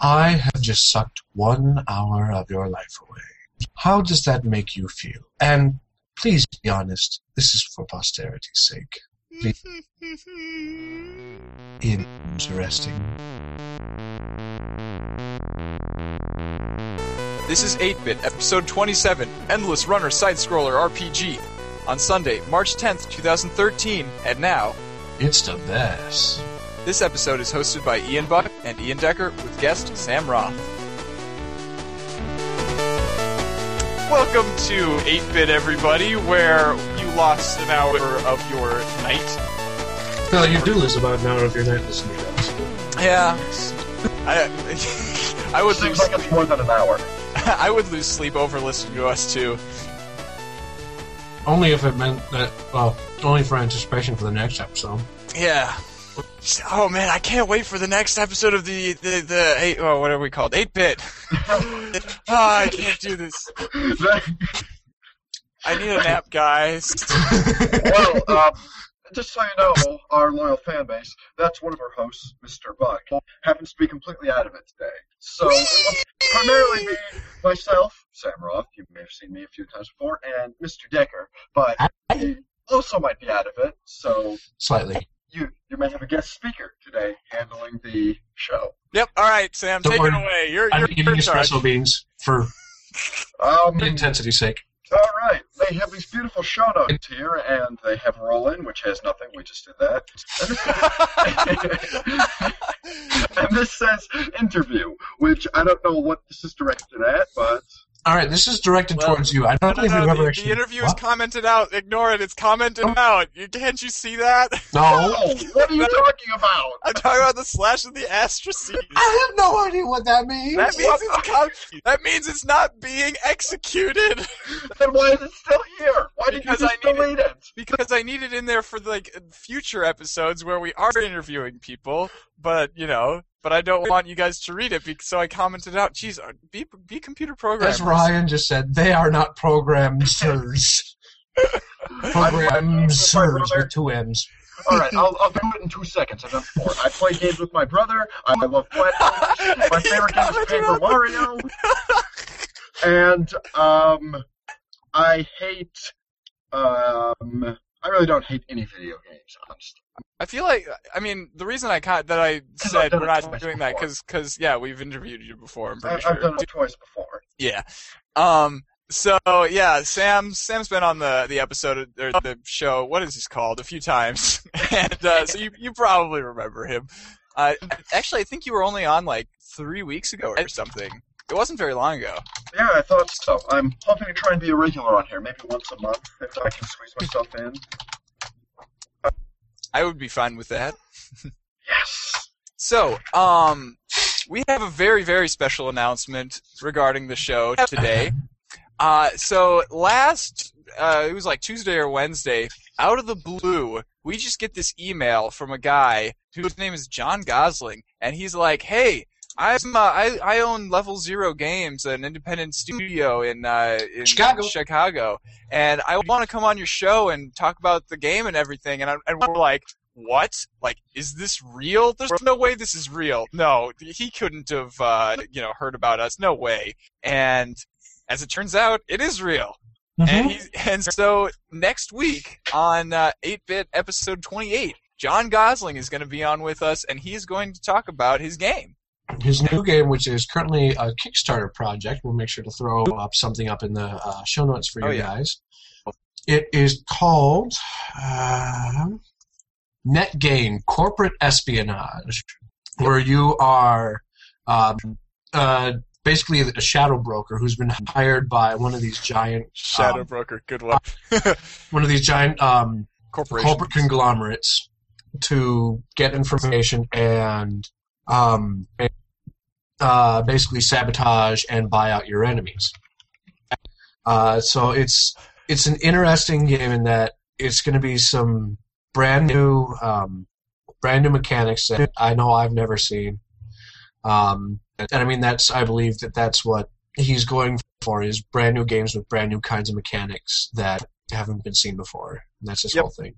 I have just sucked one hour of your life away. How does that make you feel? And please be honest, this is for posterity's sake. Interesting. This is 8-Bit, episode 27, Endless Runner Side-Scroller RPG, on Sunday, March 10th, 2013, and now, It's the best. This episode is hosted by Ian Buck and Ian Decker with guest Sam Roth. Welcome to 8-Bit, everybody, where you lost an hour of your night. Well, you do lose about an hour of your night listening to us. Yeah. I, I would Seems lose like it's more than an hour. I would lose sleep over listening to us too. Only if it meant that, well, only for anticipation for the next episode. Yeah. Oh man, I can't wait for the next episode of the the the eight. Oh, what are we called? Eight bit. oh, I can't do this. I need a nap, guys. well, um, just so you know, our loyal fan base, that's one of our hosts, Mr. Buck, happens to be completely out of it today. So, it primarily me, myself, Sam Roth, you may have seen me a few times before, and Mr. Decker, but he also might be out of it, so Slightly. You you may have a guest speaker today handling the show. Yep. All right, Sam, Don't take worry. it away. You're I'm you're, eating you're charge. espresso beans for Um, intensity's sake. All right, they have these beautiful show notes here, and they have a roll in, which has nothing. We just did that. and this says interview, which I don't know what this is directed at, but All right, this is directed Well, towards you. I don't No, no, believe no, we've ever the, actually. the interview What? is commented out. Ignore it. It's commented oh. out. You, can't you see that? No, oh, what are you talking about? I'm talking about the slash and the asterisks. I have no idea what that means. That means it's com- that means it's not being executed. Then why is it still here? Why did you Because just I need it. delete it? because I need it in there for like future episodes where we are interviewing people, but you know, but I don't want you guys to read it, because, so I commented out. Geez, uh, be be computer programmers. As Ryan just said, they are not programmers. Programmers with two M's. All right, I'll, I'll do it in two seconds. I've done four. I play games with my brother. I love platformers. My favorite game is Paper Mario. And um, I hate. Um, I really don't hate any video games, honestly. I feel like I mean the reason I that I said we're not doing that before. because because yeah we've interviewed you before. I'm I, pretty I've done it twice before. Yeah. Um. So yeah, Sam. Sam's been on the the episode of- or the show. What is this called? A few times, and uh, so you you probably remember him. Uh, actually, I think you were only on like three weeks ago or something. It wasn't very long ago. Yeah, I thought so. I'm hoping to try and be a regular on here, maybe once a month if I can squeeze myself in. I would be fine with that. Yes. So, um, we have a very, very special announcement regarding the show today. Uh, so last, uh, it was like Tuesday or Wednesday, out of the blue, we just get this email from a guy whose name is John Gosling, and he's like, "Hey, I'm uh, I I own Level Zero Games, an independent studio in uh, in Chicago. Chicago, and I want to come on your show and talk about the game and everything." And I, and we're like, "What? Like, is this real? There's no way this is real. No, he couldn't have uh, you know heard about us. No way." And as it turns out, it is real. Mm-hmm. And he's, and so next week on uh, 8-bit episode 28, John Gosling is going to be on with us, and he's going to talk about his game. His new game, which is currently a Kickstarter project, we'll make sure to throw up something up in the uh, show notes for you Oh, yeah. guys. It is called Net NetGain Corporate Espionage, where you are um, uh, basically a shadow broker who's been hired by one of these giant Shadow um, Broker, good one. one of these giant um, corporate conglomerates to get information and um, uh, basically sabotage and buy out your enemies. Uh, so it's it's an interesting game in that it's going to be some brand new um, brand new mechanics that I know I've never seen. Um, and I mean that's I believe that that's what he's going for is brand new games with brand new kinds of mechanics that haven't been seen before. And that's his Yep. whole thing.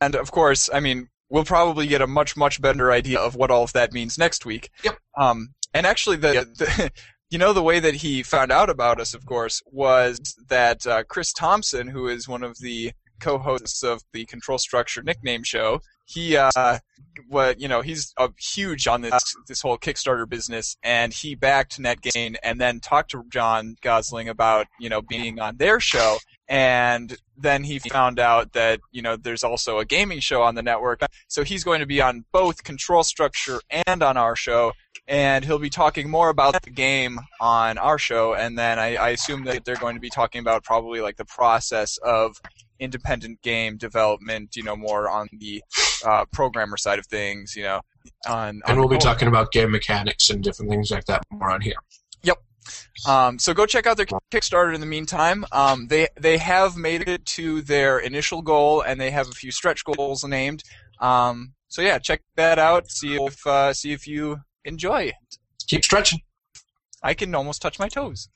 And of course, I mean, we'll probably get a much, much better idea of what all of that means next week. Yep. Um, And actually, the, the you know the way that he found out about us, of course, was that uh, Chris Thompson, who is one of the co-hosts of the Control Structure nickname show, he uh, what you know he's uh, huge on this this whole Kickstarter business, and he backed NetGain, and then talked to John Gosling about you know being on their show, and then he found out that you know there's also a gaming show on the network, so he's going to be on both Control Structure and on our show, and he'll be talking more about the game on our show, and then I, I assume that they're going to be talking about probably like the process of independent game development, you know, more on the uh, programmer side of things, you know. On, on And we'll be talking about game mechanics and different things like that more on here. Yep. Um, so go check out their Kickstarter in the meantime. Um, they they have made it to their initial goal, and they have a few stretch goals named. Um, so yeah, check that out. See if uh, see if you enjoy it. Keep stretching. I can almost touch my toes.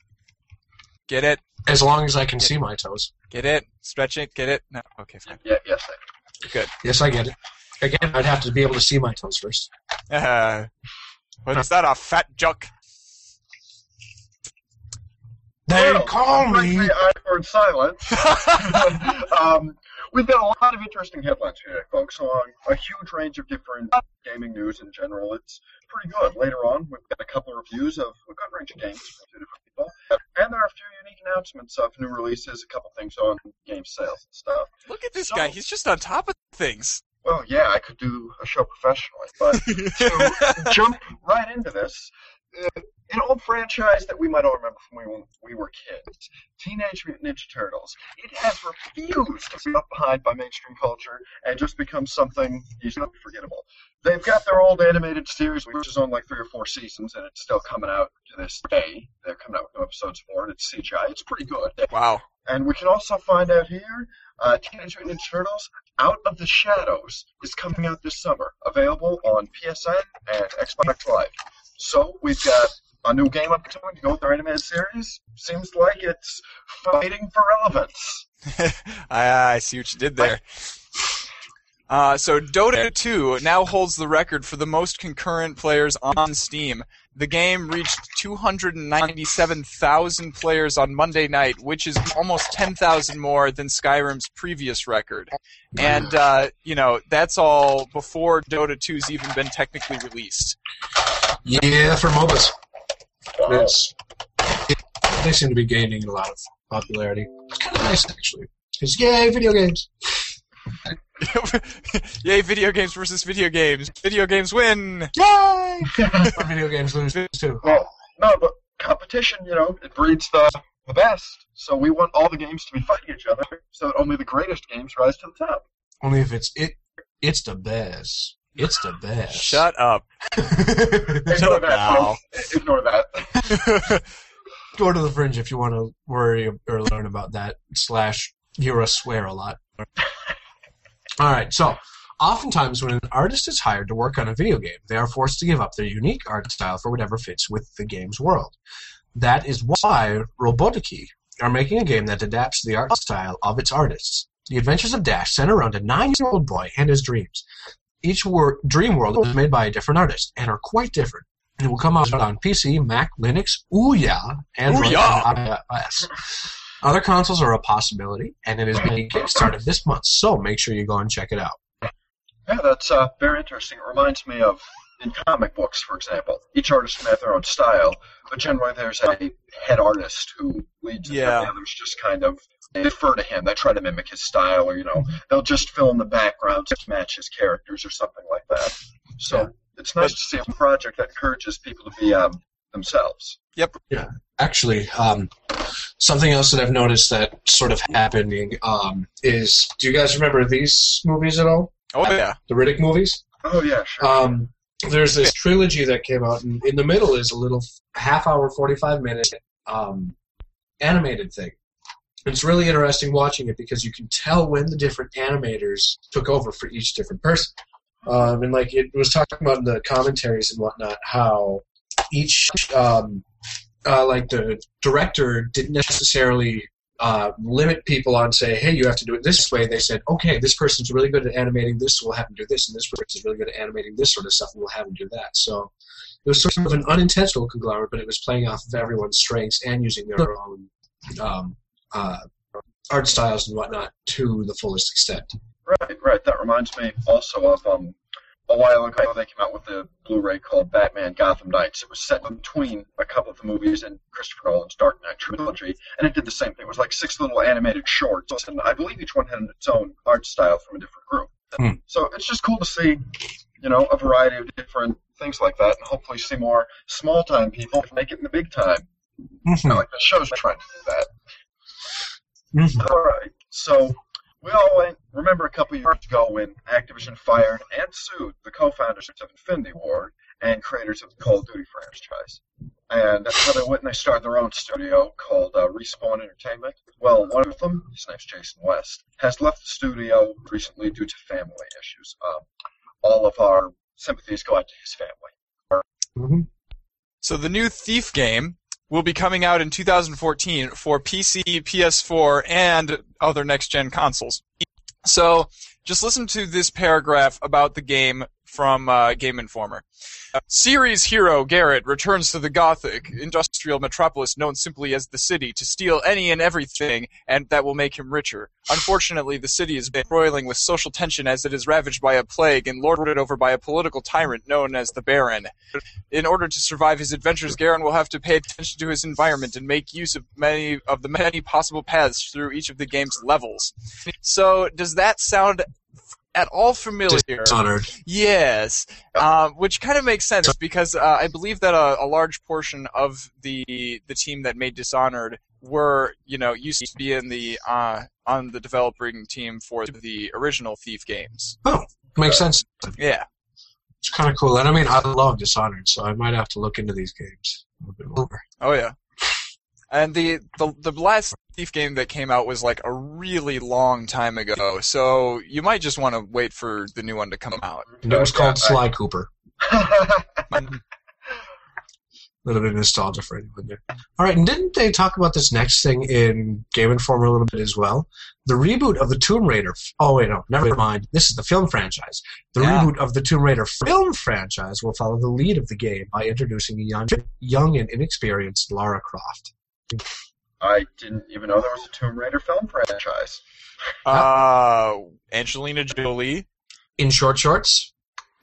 Get it? As long as I can see my toes. Get it? Stretch it? Get it? No. Okay, fine. Yeah, yes, I Yes, I get it. Again, I'd have to be able to see my toes first. Uh, what's that? A fat juck? They Well, call me. unfortunately, awkward silence. um, we've got a lot of interesting headlines here, folks, on a huge range of different gaming news in general. It's pretty good. Later on, we've got a couple of reviews of a good range of games from two different people, and there are a few unique announcements of new releases, a couple things on game sales and stuff. Look at this So- guy. He's just on top of things. Well, yeah, I could do a show professionally, but to jump right into this, uh, an old franchise that we might all remember from when we were kids, Teenage Mutant Ninja Turtles. It has refused to be left behind by mainstream culture and just become something easily forgettable. They've got their old animated series, which is on like three or four seasons, and it's still coming out to this day. They're coming out with new episodes for it. It's CGI. It's pretty good. Wow. And we can also find out here, uh, Teenage Mutant Ninja Turtles: Out of the Shadows is coming out this summer, available on PSN and Xbox Live. So we've got a new game up coming to go with our animated series. Seems like it's fighting for relevance. I, I see what you did there. Uh, so Dota 2 now holds the record for the most concurrent players on Steam. The game reached 297,000 players on Monday night, which is almost 10,000 more than Skyrim's previous record. And, uh, you know, that's all before Dota 2's even been technically released. Yeah, for MOBAs. Wow. It's, it, they seem to be gaining a lot of popularity. It's kind of nice, actually. Because, yay, video games. Yay, video games versus video games. Video games win! Yay! But video games lose too. Well, no, but competition, you know, it breeds the, the best. So we want all the games to be fighting each other, so that only the greatest games rise to the top. Only if it's it. It's the best. It's the best. Shut up. Ignore up that, now. Ignore that. Go to the fringe if you want to worry or learn about that. Slash, hear us swear a lot. All right. So, oftentimes when an artist is hired to work on a video game, they are forced to give up their unique art style for whatever fits with the game's world. That is why Robotiki are making a game that adapts the art style of its artists. The Adventures of Dash center around a nine-year-old boy and his dreams. Each wor- dream world is made by a different artist and are quite different. It will come out on PC, Mac, Linux, Ouya, Android, Ouya! and iOS. Other consoles are a possibility, and it is being kickstarted this month, so make sure you go and check it out. Yeah, that's uh, very interesting. It reminds me of in comic books, for example. Each artist may have their own style, but generally there's a head artist who leads it, Yeah. and the others just kind of defer to him. They try to mimic his style, or you know, they'll just fill in the background to match his characters or something like that. So Yeah. it's nice to see a project that encourages people to be um, themselves. Yep. Yeah. Actually, um, something else that I've noticed that sort of happening um, is do you guys remember these movies at all? Oh yeah. The Riddick movies? Oh yeah, sure. Um, there's this trilogy that came out, and in the middle is a little half hour, 45 minute um, animated thing. It's really interesting watching it because you can tell when the different animators took over for each different person. Um, and like it was talking about in the commentaries and whatnot, how each um, uh, like the director didn't necessarily uh, limit people on say, hey, you have to do it this way. They said, okay, this person's really good at animating this, we'll have them do this, and this person's really good at animating this sort of stuff, and we'll have them do that. So it was sort of an unintentional conglomerate, but it was playing off of everyone's strengths and using their own um, uh, art styles and whatnot to the fullest extent. Right, right. That reminds me also of um, a while ago they came out with a Blu-ray called Batman Gotham Knights. It was set between a couple of the movies in Christopher Nolan's Dark Knight trilogy, and it did the same thing. It was like six little animated shorts, and I believe each one had its own art style from a different group. Hmm. So it's just cool to see, you know, a variety of different things like that, and hopefully see more small-time people make it in the big time. Mhm. Like the show's trying to do that. Mhm. All right. So we all went, remember a couple years ago when Activision fired and sued the co-founders of Infinity Ward and creators of the Call of Duty franchise. And so they went and they started their own studio called uh, Respawn Entertainment. Well, one of them, his name's Jason West, has left the studio recently due to family issues. Um, all of our sympathies go out to his family. Mhm. So the new Thief game will be coming out in 2014 for PC, PS4, and other next-gen consoles. So just listen to this paragraph about the game from uh, Game Informer. Series hero Garrett returns to the Gothic industrial metropolis known simply as the city to steal any and everything, and that will make him richer. Unfortunately, the city is broiling with social tension as it is ravaged by a plague and lorded over by a political tyrant known as the Baron. In order to survive his adventures, Garen will have to pay attention to his environment and make use of many of the many possible paths through each of the game's levels. So, does that sound at all familiar? Dishonored. Yes, um, which kind of makes sense because uh, I believe that a, a large portion of the the team that made Dishonored were, you know, used to be in the uh, on the developing team for the original Thief games. Oh, makes sense. Yeah. It's kind of cool. And I mean, I love Dishonored, so I might have to look into these games a little bit more. Oh yeah. And the, the the last Thief game that came out was like a really long time ago, so you might just want to wait for the new one to come out. And it was called Yeah, Sly Cooper. A little bit of nostalgia for anyone there. All right, and didn't they talk about this next thing in Game Informer a little bit as well? The reboot of the Tomb Raider. Oh wait, no, never mind. This is the film franchise. The Yeah. reboot of the Tomb Raider film franchise will follow the lead of the game by introducing a young, young and inexperienced Lara Croft. I didn't even know there was a Tomb Raider film franchise. Uh, Angelina Jolie. In short shorts?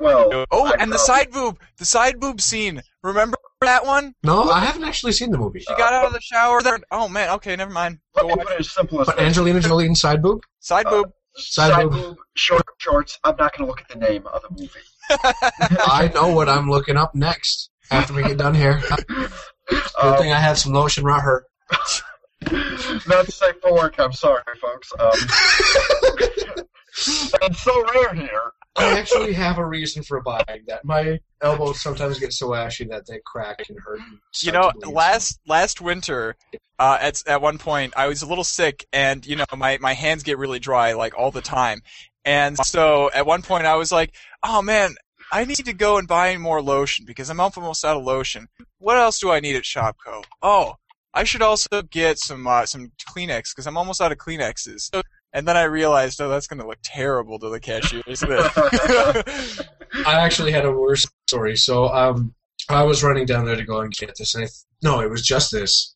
Well, Oh, I and the side boob, the side boob scene. Remember that one? No, I haven't actually seen the movie. She got out of the shower there. Oh man, okay, never mind. let Go me watch put it as simple as But this. Angelina Jolie in side boob? Side Uh, boob. Side Side boob. boob, short shorts. I'm not going to look at the name of the movie. I know what I'm looking up next after we get done here. Good Um, thing I have some lotion right here. not safe for work. I'm sorry, folks. Um, it's so rare here. I actually have a reason for buying that. My elbows sometimes get so ashy that they crack and hurt. and You know, to bleed. last last winter, uh, at at one point, I was a little sick, and you know, my my hands get really dry like all the time, and so at one point I was like, oh man. I need to go and buy more lotion because I'm almost out of lotion. What else do I need at ShopKo? Oh, I should also get some uh, some Kleenex because I'm almost out of Kleenexes. And then I realized, oh, that's going to look terrible to the cashier, isn't it? I actually had a worse story. So um, I was running down there to go and get this, and I th- no, it was just this.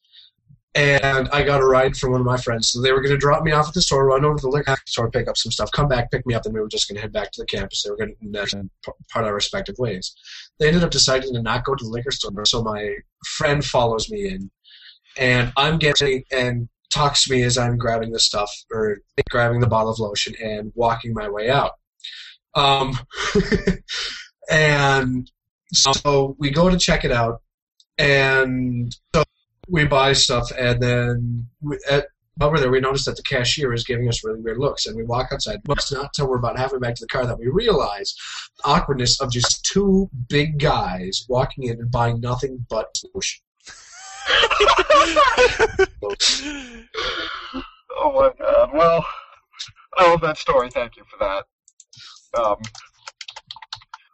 And I got a ride from one of my friends. So they were going to drop me off at the store, run over to the liquor store, pick up some stuff, come back, pick me up, and we were just going to head back to the campus. They were going to part our respective ways. They ended up deciding to not go to the liquor store, so my friend follows me in, and I'm getting and talks to me as I'm grabbing the stuff or grabbing the bottle of lotion and walking my way out. Um, and so we go to check it out, and so we buy stuff, and then we, at, we're there, we notice that the cashier is giving us really weird looks, and we walk outside. But it's not until we're about halfway back to the car that we realize the awkwardness of just two big guys walking in and buying nothing but lotion. Oh my god. Well, I love that story. Thank you for that. Um,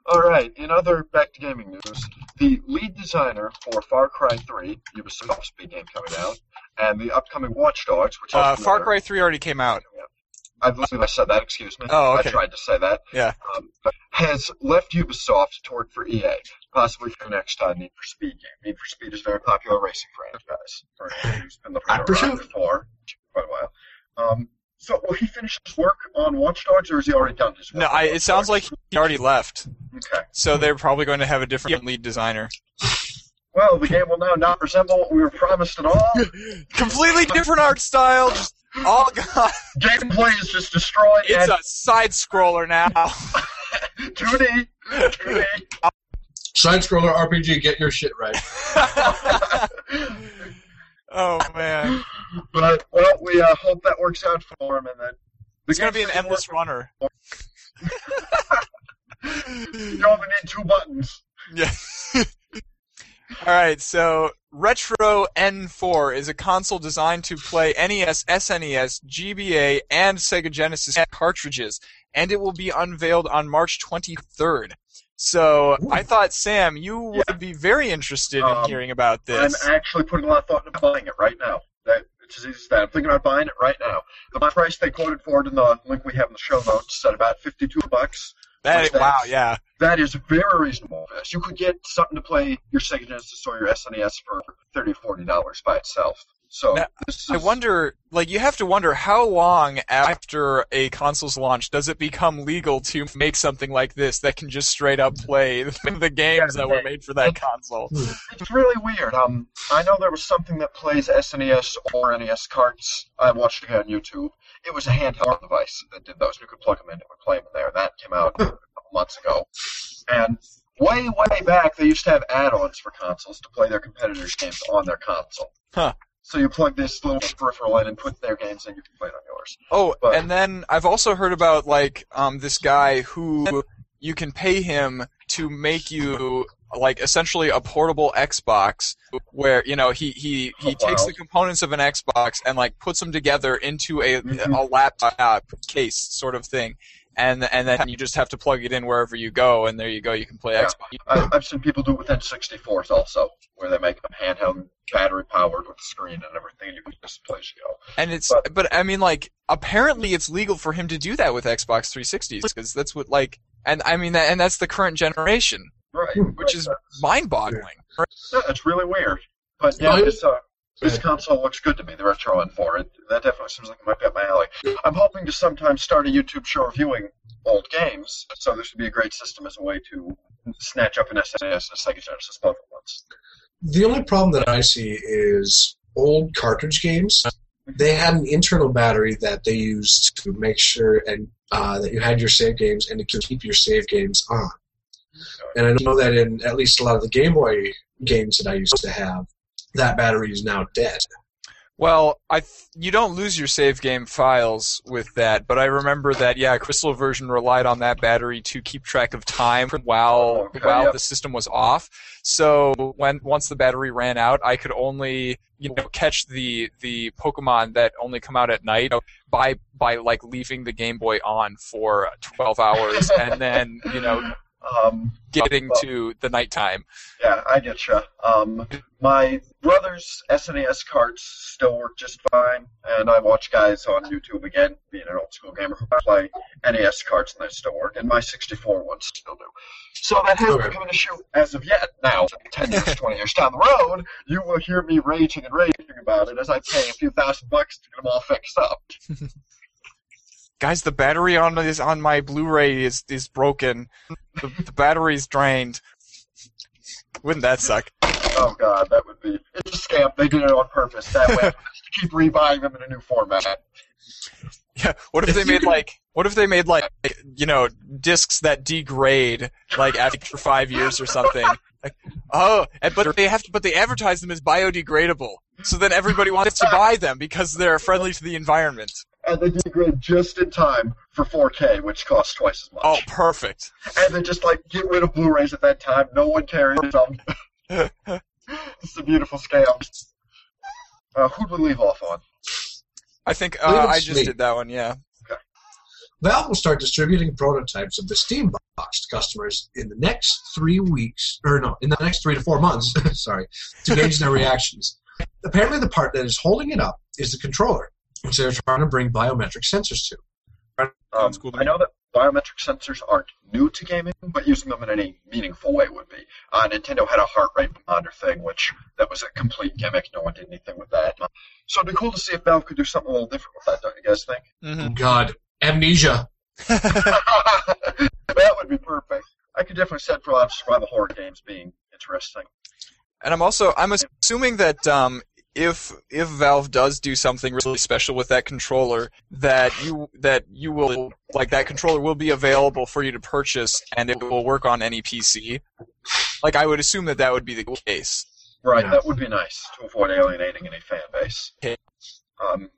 all right. In other back to gaming news, the lead designer for Far Cry 3, Ubisoft's big game coming out, and the upcoming Watch Dogs, which uh, Far Cry 3 already came out. I believe I said that. Excuse me. Oh, okay. I tried to say that. Yeah. Um, has left Ubisoft to work for EA, possibly for next uh, Need for Speed game. Need for Speed is a very popular racing franchise. For who's been Hot around for quite a while. Um, so will he finish his work on Watch Dogs, or has he already done his work? No, I, it sounds Dogs? like he already left. Okay. So they're probably going to have a different lead designer. Well, the game will now not resemble what we were promised at all. Completely different art style. Just all gone. Gameplay is just destroyed. It's and a side scroller now. 2D. 2D. Side scroller RPG, get your shit right. Oh man, but well, we uh, hope that works out for him, and then the it's gonna be an endless runner. You only need two buttons. Yeah. All right, so Retro N4 is a console designed to play NES, SNES, GBA, and Sega Genesis cartridges, and it will be unveiled on March 23rd. So. I thought, Sam, you would be very interested in Um, hearing about this. I'm actually putting a lot of thought into buying it right now. That it's as easy as that. I'm thinking about buying it right now. The price they quoted for it in the link we have in the show notes said about 52 bucks. That Which wow, yeah. That is very reasonable. You could get something to play your Sega Genesis or your SNES for 30 or 40 dollars by itself. So Now, this I wonder, like, you have to wonder how long after a console's launch does it become legal to make something like this that can just straight up play the games that were made for that console? It's really weird. Um, I know there was something that plays SNES or NES carts. I watched it on YouTube. It was a handheld device that did those. You could plug them in. It would play them there. That came out a couple months ago. And way, way back, they used to have add-ons for consoles to play their competitors' games on their console. Huh. So you plug this little peripheral in and put their games in. You can play it on yours. Oh, But- and then I've also heard about like um this guy who you can pay him to make you like essentially a portable Xbox where you know he he he Oh, takes wow. the components of an Xbox and like puts them together into a Mhm. a laptop case sort of thing. And, and then you just have to plug it in wherever you go, and there you go. You can play Yeah. Xbox. I, I've seen people do it with N64s also, where they make them handheld, battery powered with a screen and everything. You can just play as you go. And it's, But- but I mean, like, apparently it's legal for him to do that with Xbox 360s because that's what, like, and I mean, that, and that's the current generation, Right. which is mind-boggling. Yeah, it's really weird. But yeah, this uh, this console looks good to me. The Retro N4. It, that definitely seems like it might be up my alley. I'm hoping to sometime start a YouTube show reviewing old games. So this would be a great system as a way to snatch up an SNES and a Sega Genesis both at once. The only problem that I see is old cartridge games. They had an internal battery that they used to make sure and uh, that you had your save games and to keep your save games on. And I know that in at least a lot of the Game Boy games that I used to have, that battery is now dead. Well, I th- you don't lose your save game files with that, but I remember that yeah, Crystal version relied on that battery to keep track of time while oh, Okay, while yep. the system was off. So when once the battery ran out, I could only you know catch the the Pokemon that only come out at night by by like leaving the Game Boy on for 12 hours and then you know Um, getting to the nighttime. yeah, I get you. Um, my brother's SNES carts still work just fine, and I watch guys on YouTube again, being an old school gamer, who play NES carts and they still work, and my 64 ones still do. So that hasn't Okay. become an issue as of yet. Now, 10 years, 20 years down the road, you will hear me raging and raging about it as I pay a few thousand bucks to get them all fixed up. Guys, the battery on this on my Blu-ray is is broken. The, the battery's drained. Wouldn't that suck? Oh god, that would be. It's a scam. They did it on purpose. That way, to keep rebuying them in a new format. Yeah. What if If they made like what if they made like you know discs that degrade like after five years or something? Like, oh, and- but they have to, but they advertise them as biodegradable. So then everybody wants to buy them because they're friendly to the environment. And they degrade just in time for 4K, which costs twice as much. Oh, perfect. and they just like get rid of Blu-rays at that time. No one carries them. it's a beautiful scam. Uh, who'd we leave off on? I think uh, I just did that one. Yeah. Valve will start distributing prototypes of the Steam box to customers in the next three weeks, or no, in the next three to four months, sorry, to gauge their reactions. Apparently, the part that is holding it up is the controller, which they're trying to bring biometric sensors to. Um, Sounds cool to I know that biometric sensors aren't new to gaming, but using them in any meaningful way would be. Uh, Nintendo had a heart rate monitor thing, which that was a complete gimmick. No one did anything with that. So it'd be cool to see if Valve could do something a little different with that. Don't you guys think? Mhm. God, amnesia. that would be perfect. I could definitely set for a lot of survival horror games being interesting. And I'm also I'm assuming that um, if if Valve does do something really special with that controller, that you that you will like that controller will be available for you to purchase, and it will work on any PC. Like I would assume that that would be the case. Right, that would be nice to avoid alienating any fan base. Okay. Um,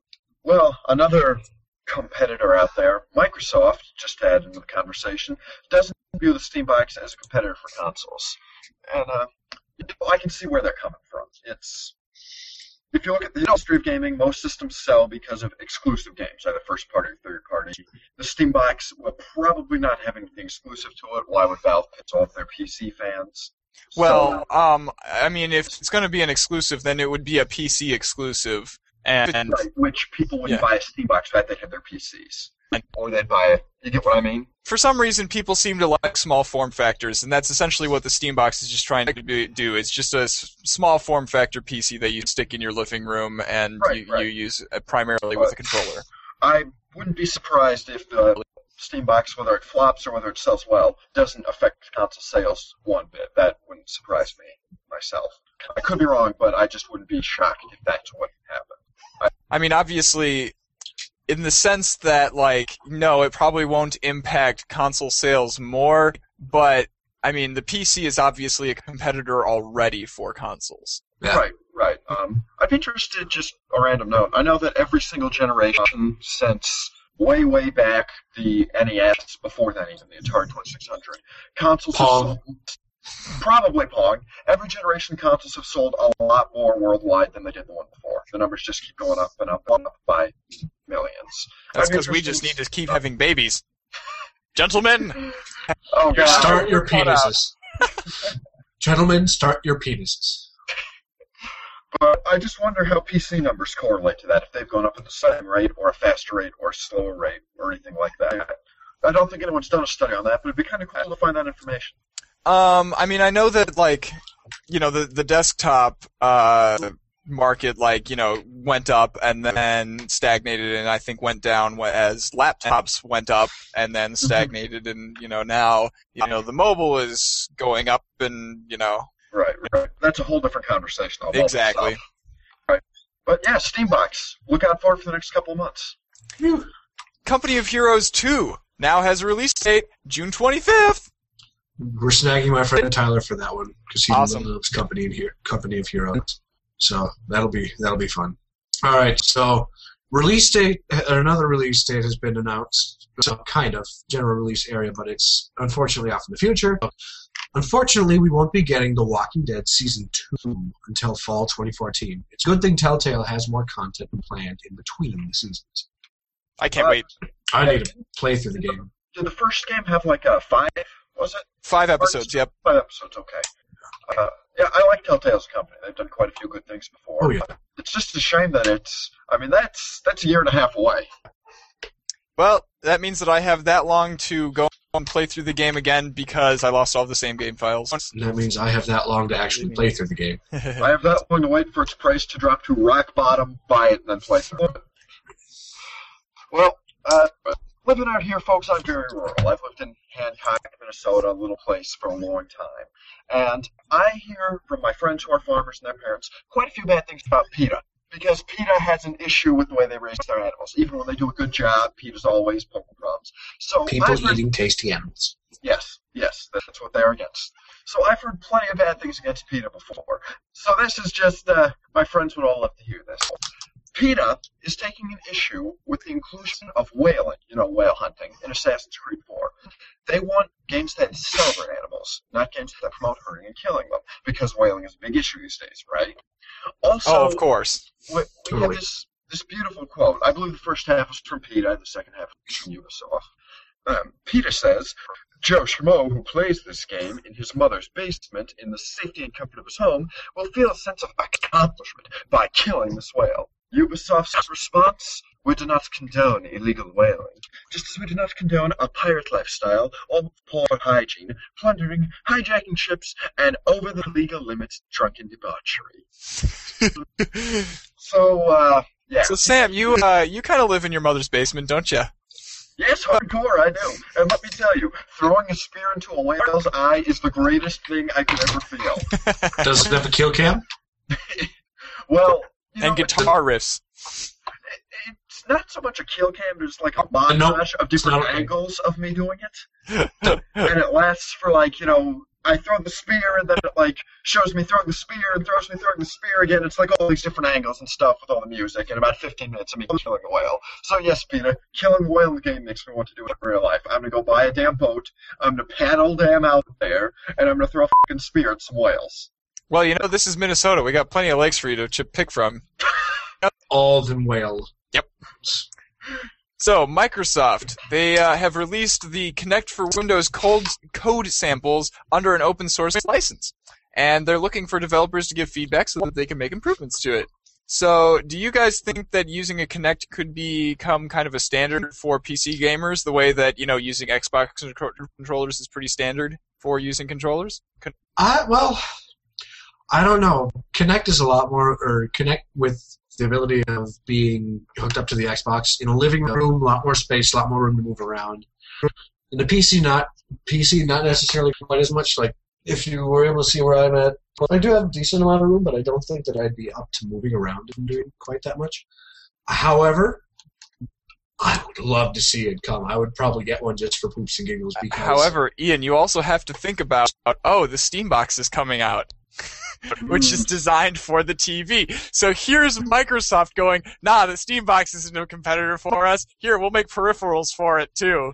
well, another competitor out there, Microsoft, just to add into the conversation, doesn't view the Steam Box as a competitor for consoles. And uh, I can see where they're coming from. It's if you look at the industry of gaming, most systems sell because of exclusive games, either first party or third party. The Steam Box will probably not have anything exclusive to it. Why would Valve piss off their PC fans? So- Well, um, I mean, if it's going to be an exclusive, then it would be a PC exclusive, and, Right, which people wouldn't Yeah. buy a Steam Box that, they'd have their PCs. Or they'd buy it. You get what I mean? for some reason, people seem to like small form factors, and that's essentially what the Steam Box is just trying to do-. It's just a s- small form factor PC that you stick in your living room, and Right, you, right. you use primarily with a controller. I wouldn't be surprised if the Steam Box, whether it flops or whether it sells well, doesn't affect console sales one bit. That wouldn't surprise me myself. I could be wrong, but I just wouldn't be shocked if that's what happened. I mean, obviously, in the sense that, like, no, it probably won't impact console sales more, but I mean, the PC is obviously a competitor already for consoles. Yeah. Right, right. Um, I'd be interested, just a random note. I know that every single generation since way, way back the NES, before that even, the Atari 2600, consoles have sold, probably Pong. Every generation consoles have sold a lot more worldwide than they did the one before. The numbers just keep going up and up and up by millions. That's because we just need to keep having babies. Gentlemen, Oh, God. Start your penises. Gentlemen, start your penises. But I just wonder how PC numbers correlate to that, if they've gone up at the same rate, or a faster rate, or a slower rate, or anything like that. I don't think anyone's done a study on that, but it'd be kind of cool to find that information. Um, I mean, I know that like, you know, the the desktop uh market like you know went up and then stagnated and I think went down as laptops went up and then stagnated and you know now you know the mobile is going up and you know Right, right. That's a whole different conversation. exactly. Right. But yeah, Steambox. Look out for it for the next couple of months. Company of Heroes 2 now has a release date June 25th. We're snagging my friend Tyler for that one because he Awesome. loves Company of Hero, Company of Heroes. So that'll be that'll be fun. All right, so release date another release date has been announced. So kind of general release area, but it's unfortunately off in the future. Unfortunately, we won't be getting The Walking Dead season two until fall 2014. It's a good thing Telltale has more content planned in between the seasons. I can't Uh, wait. I need to play through the game. Did the first game have like a five? Was it? 5 episodes, yep. Five episodes, okay. Uh, yeah, I like Telltale's company. They've done quite a few good things before. Oh yeah, It's just a shame that it's. I mean, that's that's a year and a half away. Well, that means that I have that long to go and play through the game again because I lost all the same game files. and that means I have that long to actually play through the game. I have that long to wait for its price to drop to rock bottom, buy it, and then play through it. Well, uh, living out here, folks, I'm very rural. I've lived in Hancock, Minnesota, a little place, for a long time. And I hear from my friends who are farmers and their parents quite a few bad things about PETA. Because PETA has an issue with the way they raise their animals. Even when they do a good job, PETA's always poking problems. So People heard- eating tasty animals. Yes, yes, that's what they're against. So I've heard plenty of bad things against PETA before. So this is just, uh, my friends would all love to hear this. PETA is taking an issue with the inclusion of whaling, you know, whale hunting, in Assassin's Creed 4. They want games that celebrate animals, not games that promote hurting and killing them, because whaling is a big issue these days, right? Also, oh, of course. we, we have this this beautiful quote. I believe the first half was from PETA, the second half was from Ubisoft. Um, PETA says, Joe Schmo, who plays this game in his mother's basement in the safety and comfort of his home, will feel a sense of accomplishment by killing this whale. Ubisoft's response we do not condone illegal whaling, just as we do not condone a pirate lifestyle or poor hygiene, plundering, hijacking ships, and over the legal limits drunken debauchery. So, uh, yeah. So Sam, you uh, you kind of live in your mother's basement, don't you? Yes, hardcore, I do. And let me tell you, throwing a spear into a whale's eye is the greatest thing I could ever feel. Does it have a kill cam? Well, you and know, guitar riffs. it's not so much a kill cam, there's like a uh, No, montage of different angles of me doing it. and it lasts for like, you know, I throw the spear and then it like shows me throwing the spear and throws me throwing the spear again. It's like all these different angles and stuff with all the music and about 15 minutes of me killing a whale. So yes, PETA, killing a whale in the game makes me want to do it in real life. I'm gonna go buy a damn boat, I'm gonna paddle damn out there, and I'm gonna throw a fucking spear at some whales. Well, you know, this is Minnesota. We got plenty of lakes for you to ch- pick from. All of them whale. Yep. So, Microsoft, they uh, have released the Kinect for Windows code, code samples under an open source license. And they're looking for developers to give feedback so that they can make improvements to it. So, do you guys think that using a Kinect could become kind of a standard for PC gamers, the way that, you know, using Xbox controllers is pretty standard for using controllers? Con- I well, I don't know. Kinect is a lot more, or Kinect with the ability of being hooked up to the Xbox in a living room, a lot more space, a lot more room to move around. In the PC, not PC, not necessarily quite as much. Like if you were able to see where I'm at, I do have a decent amount of room, but I don't think that I'd be up to moving around and doing quite that much. However, I would love to see it come. I would probably get one just for poops and giggles because. However, Ian, you also have to think about, oh, the Steam box is coming out. Which is designed for the TV. So here's Microsoft going, nah, the Steam box isn't no competitor for us. Here, we'll make peripherals for it too.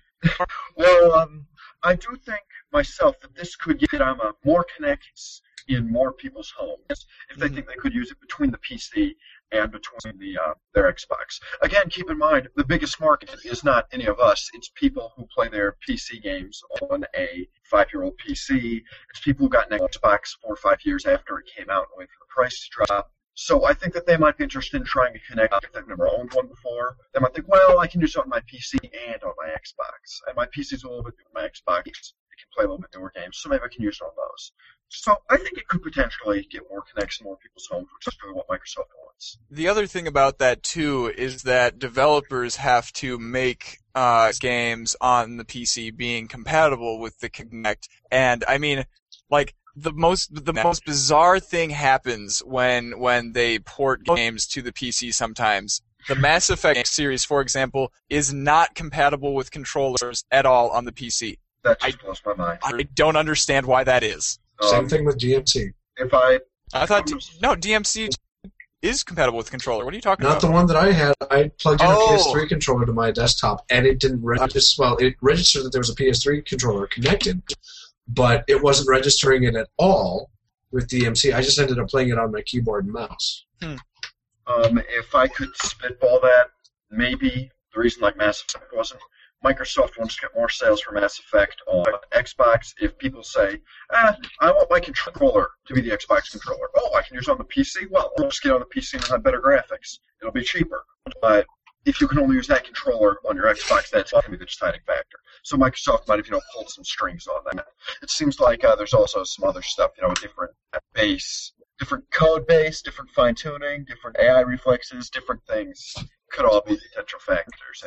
Well, um, I do think myself that this could get um, more Kinects in more people's homes if they think they could use it between the PC and between the uh, their Xbox. Again, keep in mind the biggest market is not any of us; it's people who play their PC games on a five-year-old PC. It's people who got an Xbox four or five years after it came out and wait for the price to drop. So I think that they might be interested in trying to connect if they've never owned one before. They might think, well, I can do it on my PC and on my Xbox. And my PC's a little bit newer than my Xbox. It can play a little bit newer games, so maybe I can use it on those. So I think it could potentially get more Kinects in more people's homes, which is really what Microsoft wants. The other thing about that too is that developers have to make uh, games on the PC being compatible with the Kinect, and I mean, like the most the most bizarre thing happens when when they port games to the PC. Sometimes the Mass Effect series, for example, is not compatible with controllers at all on the PC. That just blows my mind. I don't understand why that is. Same Um, thing with DMC. if I I thought no DMC is compatible with controller. What are you talking Not about? Not the one that I had. I plugged in Oh. a PS3 controller to my desktop, and it didn't register. Well, it registered that there was a PS3 controller connected, but it wasn't registering it at all with DMC. I just ended up playing it on my keyboard and mouse. Um, if I could spitball that, maybe the reason like Mass Effect wasn't. Microsoft wants to get more sales for Mass Effect on Xbox. If people say, ah, I want my controller to be the Xbox controller. Oh, I can use it on the PC? Well, I'll just get on the PC and have better graphics. It'll be cheaper. But if you can only use that controller on your Xbox, that's going to be the deciding factor. So Microsoft might have, you know, pulled some strings on that. It seems like uh, there's also some other stuff, you know, different base, different code base, different fine tuning, different AI reflexes, different things could all be potential factors.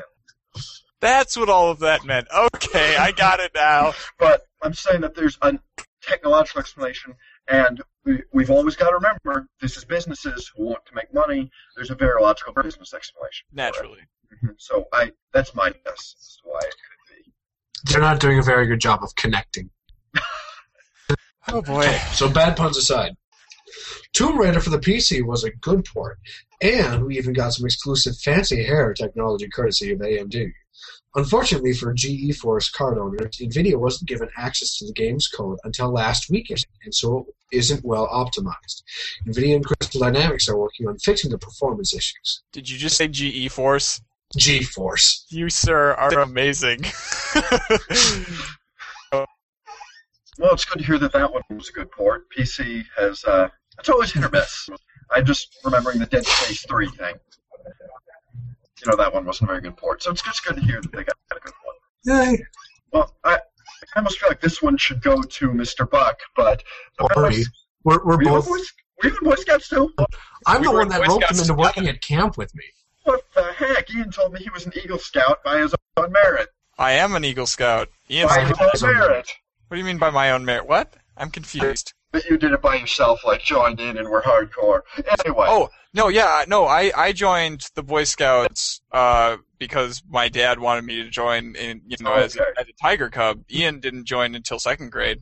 That's what all of that meant. Okay, I got it now. but I'm saying that there's a technological explanation, and we, we've always got to remember this is businesses who want to make money. There's a very logical business explanation. for it. Naturally. Mhm. So I that's my guess as to why it could be. They're not doing a very good job of connecting. Oh boy. So bad puns aside, Tomb Raider for the PC was a good port, and we even got some exclusive fancy hair technology courtesy of AMD. Unfortunately for GeForce card owners, NVIDIA wasn't given access to the game's code until last weekend, and so it isn't well optimized. NVIDIA and Crystal Dynamics are working on fixing the performance issues. Did you just say GE Force? GeForce. You, sir, are amazing. Well, it's good to hear that that one was a good port. PC has uh, it's always hit or miss. I'm just remembering the Dead Space 3 thing. You know that one wasn't a very good port. So it's just good to hear that they got a good one. Yay. Well, I, I almost feel like this one should go to Mr. Buck, but Don't worry. We're, we're Were both. Boy, were you a Boy Scout too? I'm We the one that Boy roped him into working at camp with me. What the heck? Ian told me he was an Eagle Scout by his own merit. I am an Eagle Scout. Ian's By Fine. his His own own merit. merit. What do you mean by my own merit? What? I'm confused. But you did it by yourself, like joined in and were hardcore. Anyway. Oh no, yeah, no, I I joined the Boy Scouts uh because my dad wanted me to join in you know as, a, Okay. as a Tiger Cub. Ian didn't join until second grade.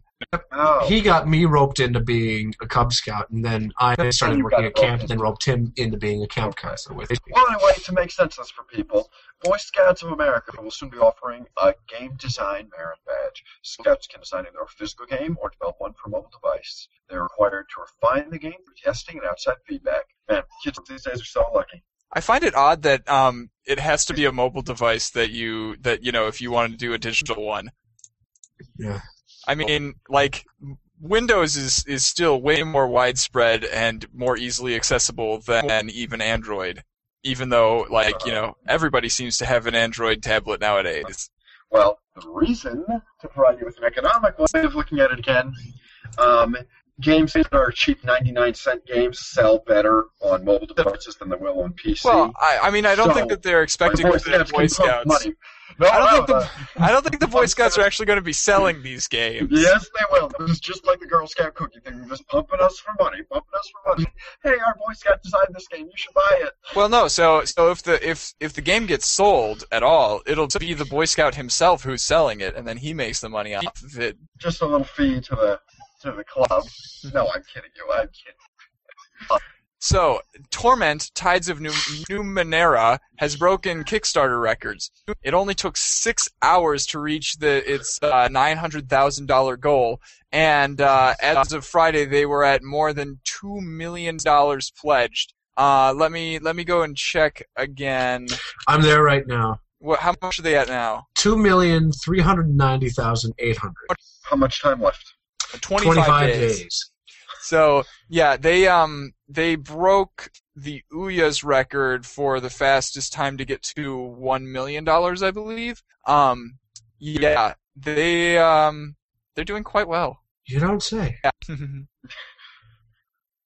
oh. He got me roped into being a Cub Scout, and then I started you working at camp, and then roped him into being a camp counselor with me. Well, anyway, to make sense of this for people, Boy Scouts of America will soon be offering a game design merit badge. Scouts can design either a physical game or develop one for a mobile device. They're required to refine the game through testing and outside feedback. Man, kids these days are so lucky. I find it odd that um it has to be a mobile device that you that you know if you wanted to do a digital one. Yeah. I mean, like Windows is is still way more widespread and more easily accessible than even Android. Even though, like you know, everybody seems to have an Android tablet nowadays. Well, the reason to provide you with an economic way of looking at it again, um, games that are cheap 99 cent games sell better on mobile devices than they will on PC. Well, I, I mean, I don't So, think that they're expecting Boy the Scouts Boy pump Scouts. money. No, I don't no, think the uh, I don't think the Boy Scouts are actually going to be selling these games. Yes, they will. It's just like the Girl Scout cookie thing. They're just pumping us for money, pumping us for money. Hey, our Boy Scout designed this game. You should buy it. Well, no. So, so if the if if the game gets sold at all, it'll be the Boy Scout himself who's selling it, and then he makes the money off of it. Just a little fee to the to the club. No, I'm kidding you. I'm kidding. So, Torment: Tides of New Numenera has broken Kickstarter records. It only took six hours to reach the its uh, nine hundred thousand dollar goal, and uh, as of Friday, they were at more than two million dollars pledged. Uh, let me let me go and check again. I'm there right now. What? How much are they at now? Two million three hundred ninety thousand eight hundred. How much time left? 25, Twenty-five days. days. So yeah, they um they broke the Ouya's record for the fastest time to get to one million dollars, I believe. Um, yeah, they um they're doing quite well. You don't say. and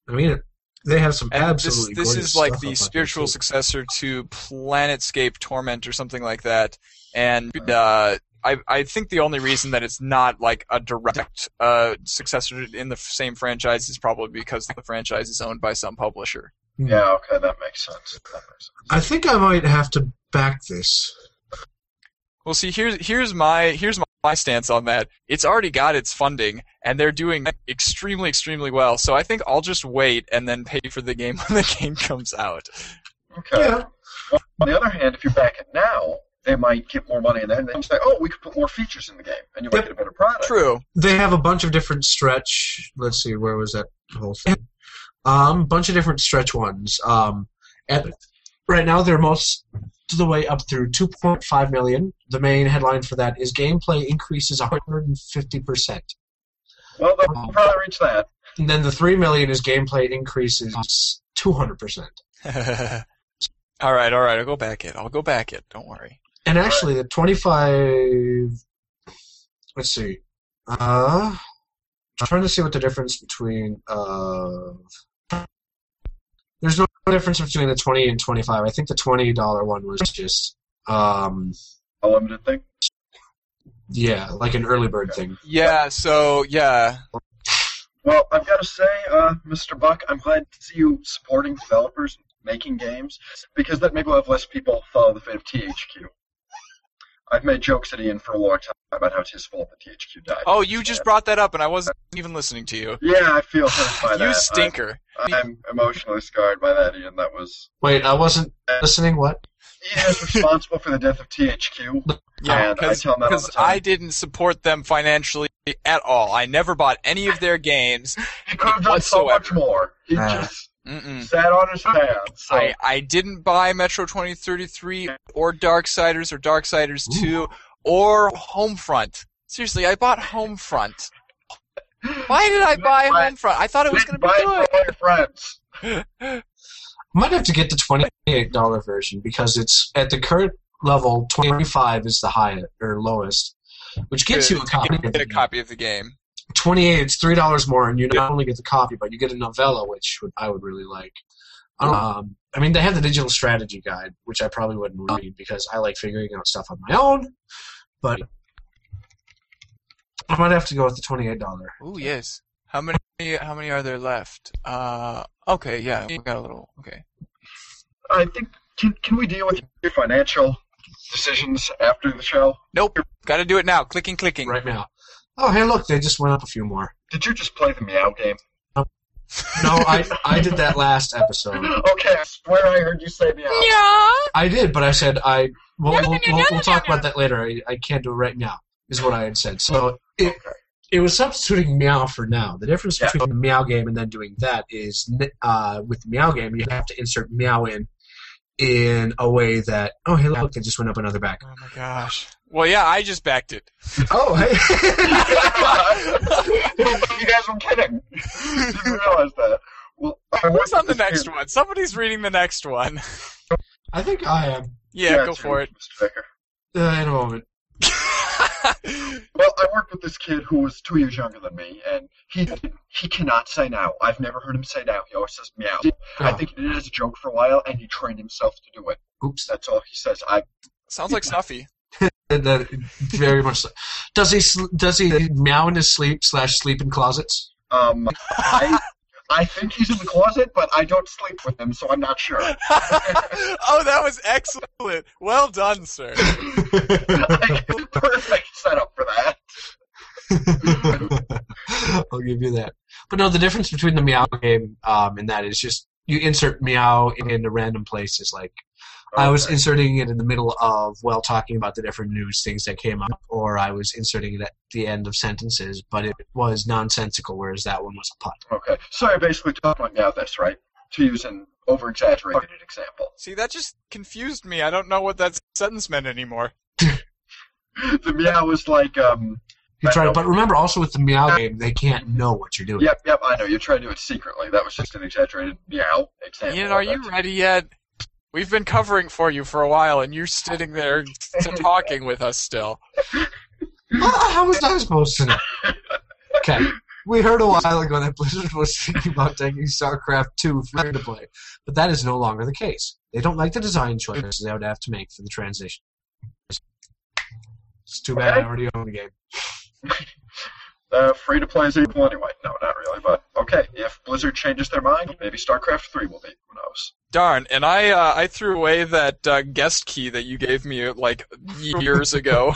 I mean, they have some this absolutely. this gorgeous is like the spiritual successor to Planescape Torment or something like that, and uh. I, I think the only reason that it's not like a direct uh, successor in the same franchise is probably because the franchise is owned by some publisher. Yeah, okay, that makes sense. That makes sense. I think I might have to back this. Well, see, here's here's my here's my, my stance on that. It's already got its funding, and they're doing extremely extremely well. So I think I'll just wait and then pay for the game when the game comes out. Okay. Yeah. Well, on the other hand, if you back it now, they might get more money, and then they say, "Oh, we could put more features in the game, and you might Yep. get a better product." True. They have a bunch of different stretch. Let's see, where was that whole thing? Um, bunch of different stretch ones. Um, and right now they're most to the way up through 2.5 million. The main headline for that is gameplay increases 150 percent. Well, they'll probably reach that. And then the 3 million is gameplay increases 200 percent. all right, all right. I'll go back it. I'll go back it. Don't worry. And actually, the 25. Let's see. Uh, I'm trying to see what the difference between. Uh, there's no difference between the 20 and 25. I think the $20 one was just. Um, A limited thing. yeah, like an early bird thing. Yeah. So yeah. Well, I've got to say, uh, Mr. Buck, I'm glad to see you supporting developers making games because that maybe will have less people follow the fate of THQ. I've made jokes at Ian for a long time about how it's his fault that THQ died. Oh, you just brought that up, and I wasn't even listening to you. Yeah, I feel hurt by that. You stinker. I, I'm emotionally scarred by that, Ian. That was Wait, I wasn't listening. What? Ian is responsible for the death of THQ. Yeah, And I tell them that all because. I didn't support them financially at all. I never bought any of their games. He could have done so much more. He Ah. just Mm-mm. sat on his hands. So, I, I didn't buy Metro 2033 or Darksiders or Darksiders 2 or Homefront. Seriously, I bought Homefront. Why did I buy Buy- Homefront? I thought it was going to be buy it for friends. I might have to get the twenty-eight dollar version because it's at the current level. Twenty-five is the highest or lowest, which gets you a copy. Get a copy of the game. Twenty-eight, it's three dollars more, and you not only get the copy, but you get a novella, which would, I would really like. Um, I mean, they have the digital strategy guide, which I probably wouldn't read because I like figuring out stuff on my own. But I might have to go with the twenty-eight dollar. oh yes. How many? How many are there left? Uh, okay, yeah, we got a little. Okay. I think can can we deal with your financial decisions after the show? Nope. Got to do it now. Clicking, clicking. right now. Oh, hey, look, they just went up a few more. Did you just play the meow game? No, I I did that last episode. Okay, I swear I heard you say meow. I did, but I said I. We'll, we'll, we'll, we'll talk about that later. I, I can't do it right now. Is what I had said. So it Okay. it was substituting meow for now. The difference Yeah. between the meow game and then doing that is uh, with the meow game you have to insert meow in in a way that oh hey look they just went up another back. Oh my gosh. Well, yeah, I just backed it. Oh hey. you guys were kidding. Didn't realize that. Well, I Who's on the next kid- one? Somebody's reading the next one. I think I am Yeah, go for it. Mr. Becker. uh, in a moment. Well, I worked with this kid who was two years younger than me, and he he cannot say now. I've never heard him say now. He always says meow. I Oh, think he did it as a joke for a while, and he trained himself to do it. oops. That's all he says. I Sounds like Snuffy. That, that very much. So. Does he does he meow in his sleep slash sleep in closets? um I I think he's in the closet, but I don't sleep with him, so I'm not sure. oh, that was excellent. Well done, sir. Like, perfect setup for that. I'll give you that. But no, the difference between the meow game um, and that is just you insert meow in, random places. Like I was inserting it in the middle of while talking about the different news things that came up, or I was inserting it at the end of sentences, but it was nonsensical, whereas that one was a pun. Okay. So I basically talking about meow this, right? To use an over exaggerated example. See, that just confused me. I don't know what that sentence meant anymore. The meow was like um You try to, but remember also with the meow game, they can't know what you're doing. Yep, yep, I know. You're trying to do it secretly. That was just an exaggerated meow example. Ian, are you ready yet? We've been covering for you for a while, and you're sitting there t- talking with us still. Ah, how was I supposed to know? Okay. We heard a while ago that Blizzard was thinking about taking StarCraft 2 free to play, but that is no longer the case. They don't like the design choices they would have to make for the transition. It's too bad I already own the game. Uh, free to play is equal anyway. No, not really. But okay, if Blizzard changes their mind, maybe StarCraft 3 will be. Who knows? Darn, and I uh, I threw away that uh, guest key that you gave me like years ago.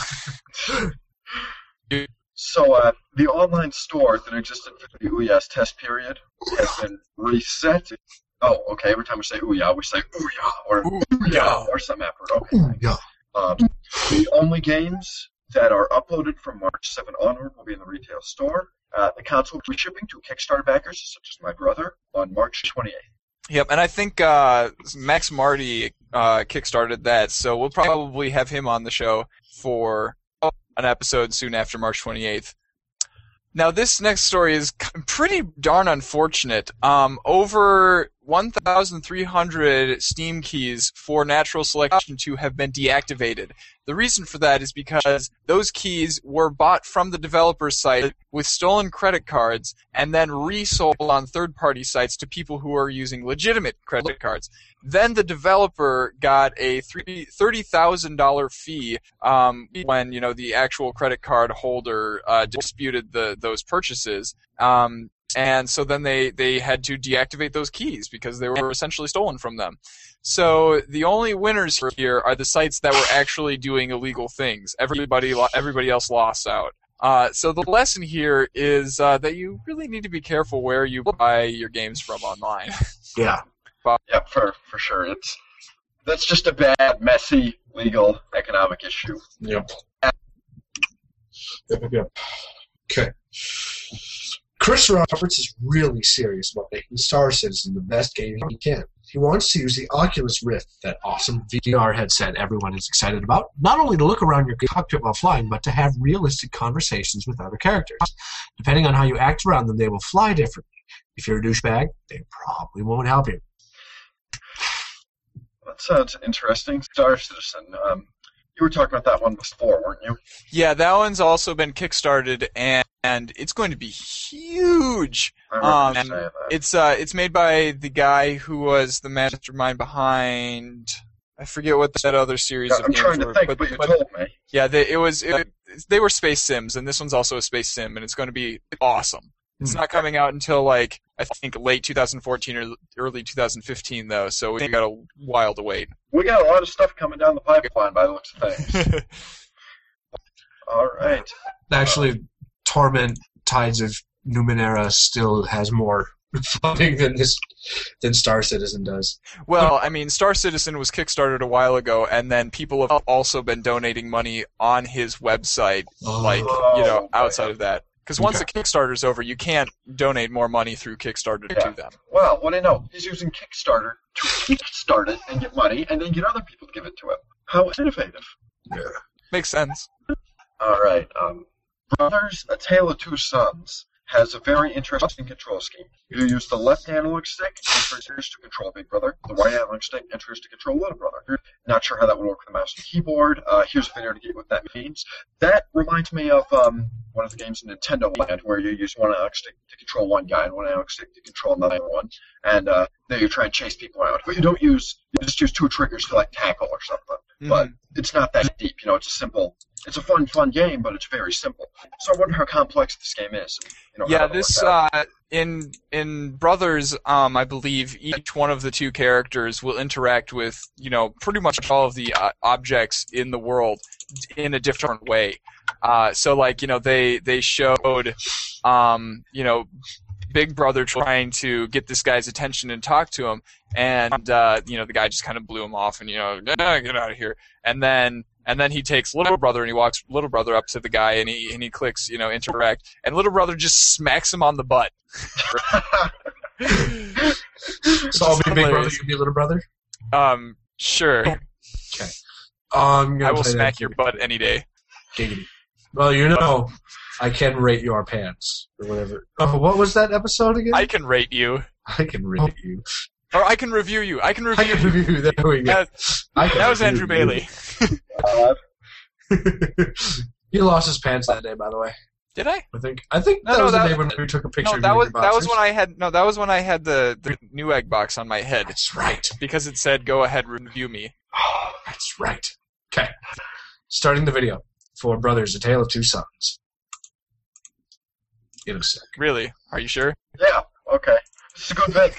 So, uh, the online store that existed for the Ouya's test period has been reset. Oh, okay. Every time we say Ouya, we say Ouya or Ouya or some effort. Okay. Yeah. Um, the only games that are uploaded from March 7 onward will be in the retail store. Uh, the console will be shipping to Kickstarter backers, such as my brother, on March 28th. Yep, and I think uh, Max Marty uh, kickstarted that, so we'll probably have him on the show for an episode soon after March 28th. Now, this next story is pretty darn unfortunate. Um, over 1,300 Steam keys for Natural Selection 2 have been deactivated. The reason for that is because those keys were bought from the developer's site with stolen credit cards and then resold on third-party sites to people who are using legitimate credit cards. Then the developer got a $30,000 fee um, when you know the actual credit card holder uh, disputed the those purchases. Um, and so then they, they had to deactivate those keys because they were essentially stolen from them. So the only winners here are the sites that were actually doing illegal things. Everybody everybody else lost out. Uh, so the lesson here is uh, that you really need to be careful where you buy your games from online. Yeah. Yep, for, for sure. It's That's just a bad, messy, legal, economic issue. Yep. Yep, yep. Okay. Chris Roberts is really serious about making Star Citizen the best game he can. He wants to use the Oculus Rift, that awesome VR headset everyone is excited about, not only to look around your cockpit while flying, but to have realistic conversations with other characters. Depending on how you act around them, they will fly differently. If you're a douchebag, they probably won't help you. that sounds interesting. Star Citizen. Um, you were talking about that one before, weren't you? Yeah, that one's also been kickstarted, and, and it's going to be huge. Um, you saying that. It's uh, it's made by the guy who was the mastermind behind. I forget what that other series Yeah, of I'm games trying to were, think, but, but, you but told me. yeah, they, it was it, they were space sims, and this one's also a space sim, and it's going to be awesome. It's Hmm. not coming out until like I think late 2014 or early 2015 though, so we got a while to wait. We got a lot of stuff coming down the pipeline by the looks of things. All right. Actually, Torment Tides of Numenera still has more funding than this than Star Citizen does. Well, I mean, Star Citizen was kickstarted a while ago, and then people have also been donating money on his website, like you know, outside of that. Because once Okay. the Kickstarter's over, you can't donate more money through Kickstarter Yeah. to them. Well, what do you know? He's using Kickstarter to kickstart it and get money, and then get other people to give it to him. How innovative! Yeah, makes sense. All right. Um, Brothers: A Tale of Two Sons has a very interesting control scheme. You use the left analog stick triggers to control Big Brother, the right analog stick triggers to control Little Brother. Not sure how that would work with the mouse and keyboard. Uh, here's a video to get what that means. That reminds me of um, one of the games in Nintendo Land where you use one analog stick to control one guy and one analog stick to control another one, and uh, then you try and chase people out. But you don't use you just use two triggers to like tackle or something. But it's not that deep. You know, it's a simple. It's a fun, fun game, but it's very simple. So I wonder how complex this game is. Know, yeah, this uh, in in Brothers, um, I believe each one of the two characters will interact with you know pretty much all of the uh, objects in the world in a different way. Uh, so like you know they they showed um, you know Big Brother trying to get this guy's attention and talk to him, and uh, you know the guy just kind of blew him off and you know "Ah, get out of here, and then. And then he takes little brother and he walks little brother up to the guy and he and he clicks you know interact and little brother just smacks him on the butt. So I'll be big brother, you be little brother. Um, sure. Um, I'm gonna I will smack your butt any day. Giggity. Well, you know, I can rate your pants or whatever. Oh, what was that episode again? I can rate you, I can rate you. Or I can review you. I can I review can you. There we go. That, I that was Andrew. Bailey. He lost his pants that day, by the way. Did I? I think. I think No, that no, was that- the day when we took a picture. No, of that you was that was when I had no, that was when I had the the Newegg box on my head That's right. because it said "Go ahead, review me." Oh, that's right. Okay. Starting the video for Brothers: A Tale of Two Sons. In a sec. Really? Are you sure? yeah. Okay. This is a good bit.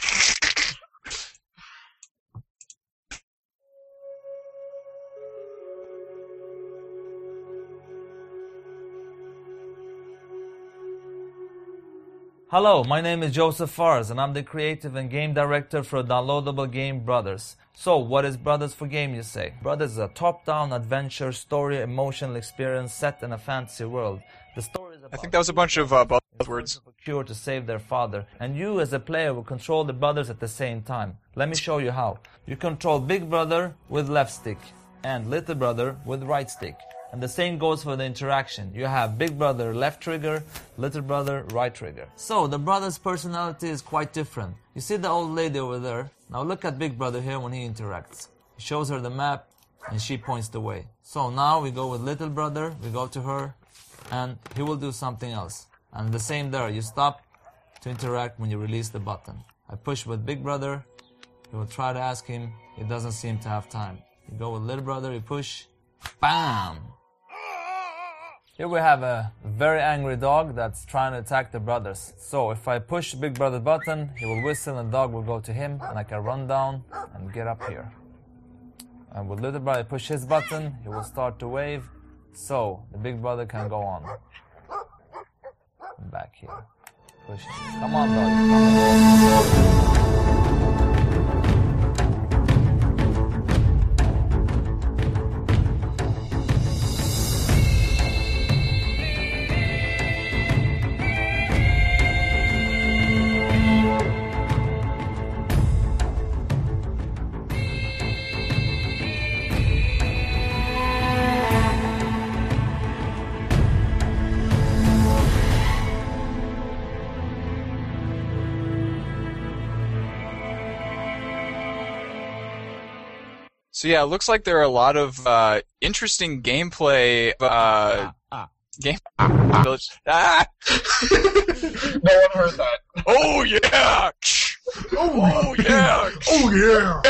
Hello, my name is Josef Fares and I'm the creative and game director for downloadable game Brothers. So, what is Brothers for Game, you say? Brothers is a top-down adventure story emotional experience set in a fantasy world. The story is I think that was a bunch of uh, buzzwords. search of a cure to save their father, and you as a player will control the brothers at the same time. Let me show you how. You control Big Brother with left stick and Little Brother with right stick. And the same goes for the interaction. You have Big Brother left trigger, Little Brother right trigger. So the brother's personality is quite different. You see the old lady over there? Now look at Big Brother here when he interacts. He shows her the map and she points the way. So now we go with Little Brother, we go to her, and he will do something else. And the same there, you stop to interact when you release the button. I push with Big Brother, you will try to ask him, he doesn't seem to have time. You go with Little Brother, you push, BAM! Here we have a very angry dog that's trying to attack the brothers. So if I push Big Brother button, he will whistle and the dog will go to him and I can run down and get up here. And with Little Brother push his button, he will start to wave. So the Big Brother can go on. Back here. Push. Come on, dog. Come So yeah, it looks like there are a lot of uh, interesting gameplay. Uh, game. Village. Ah! no one heard that. Oh yeah! Oh yeah! Oh yeah.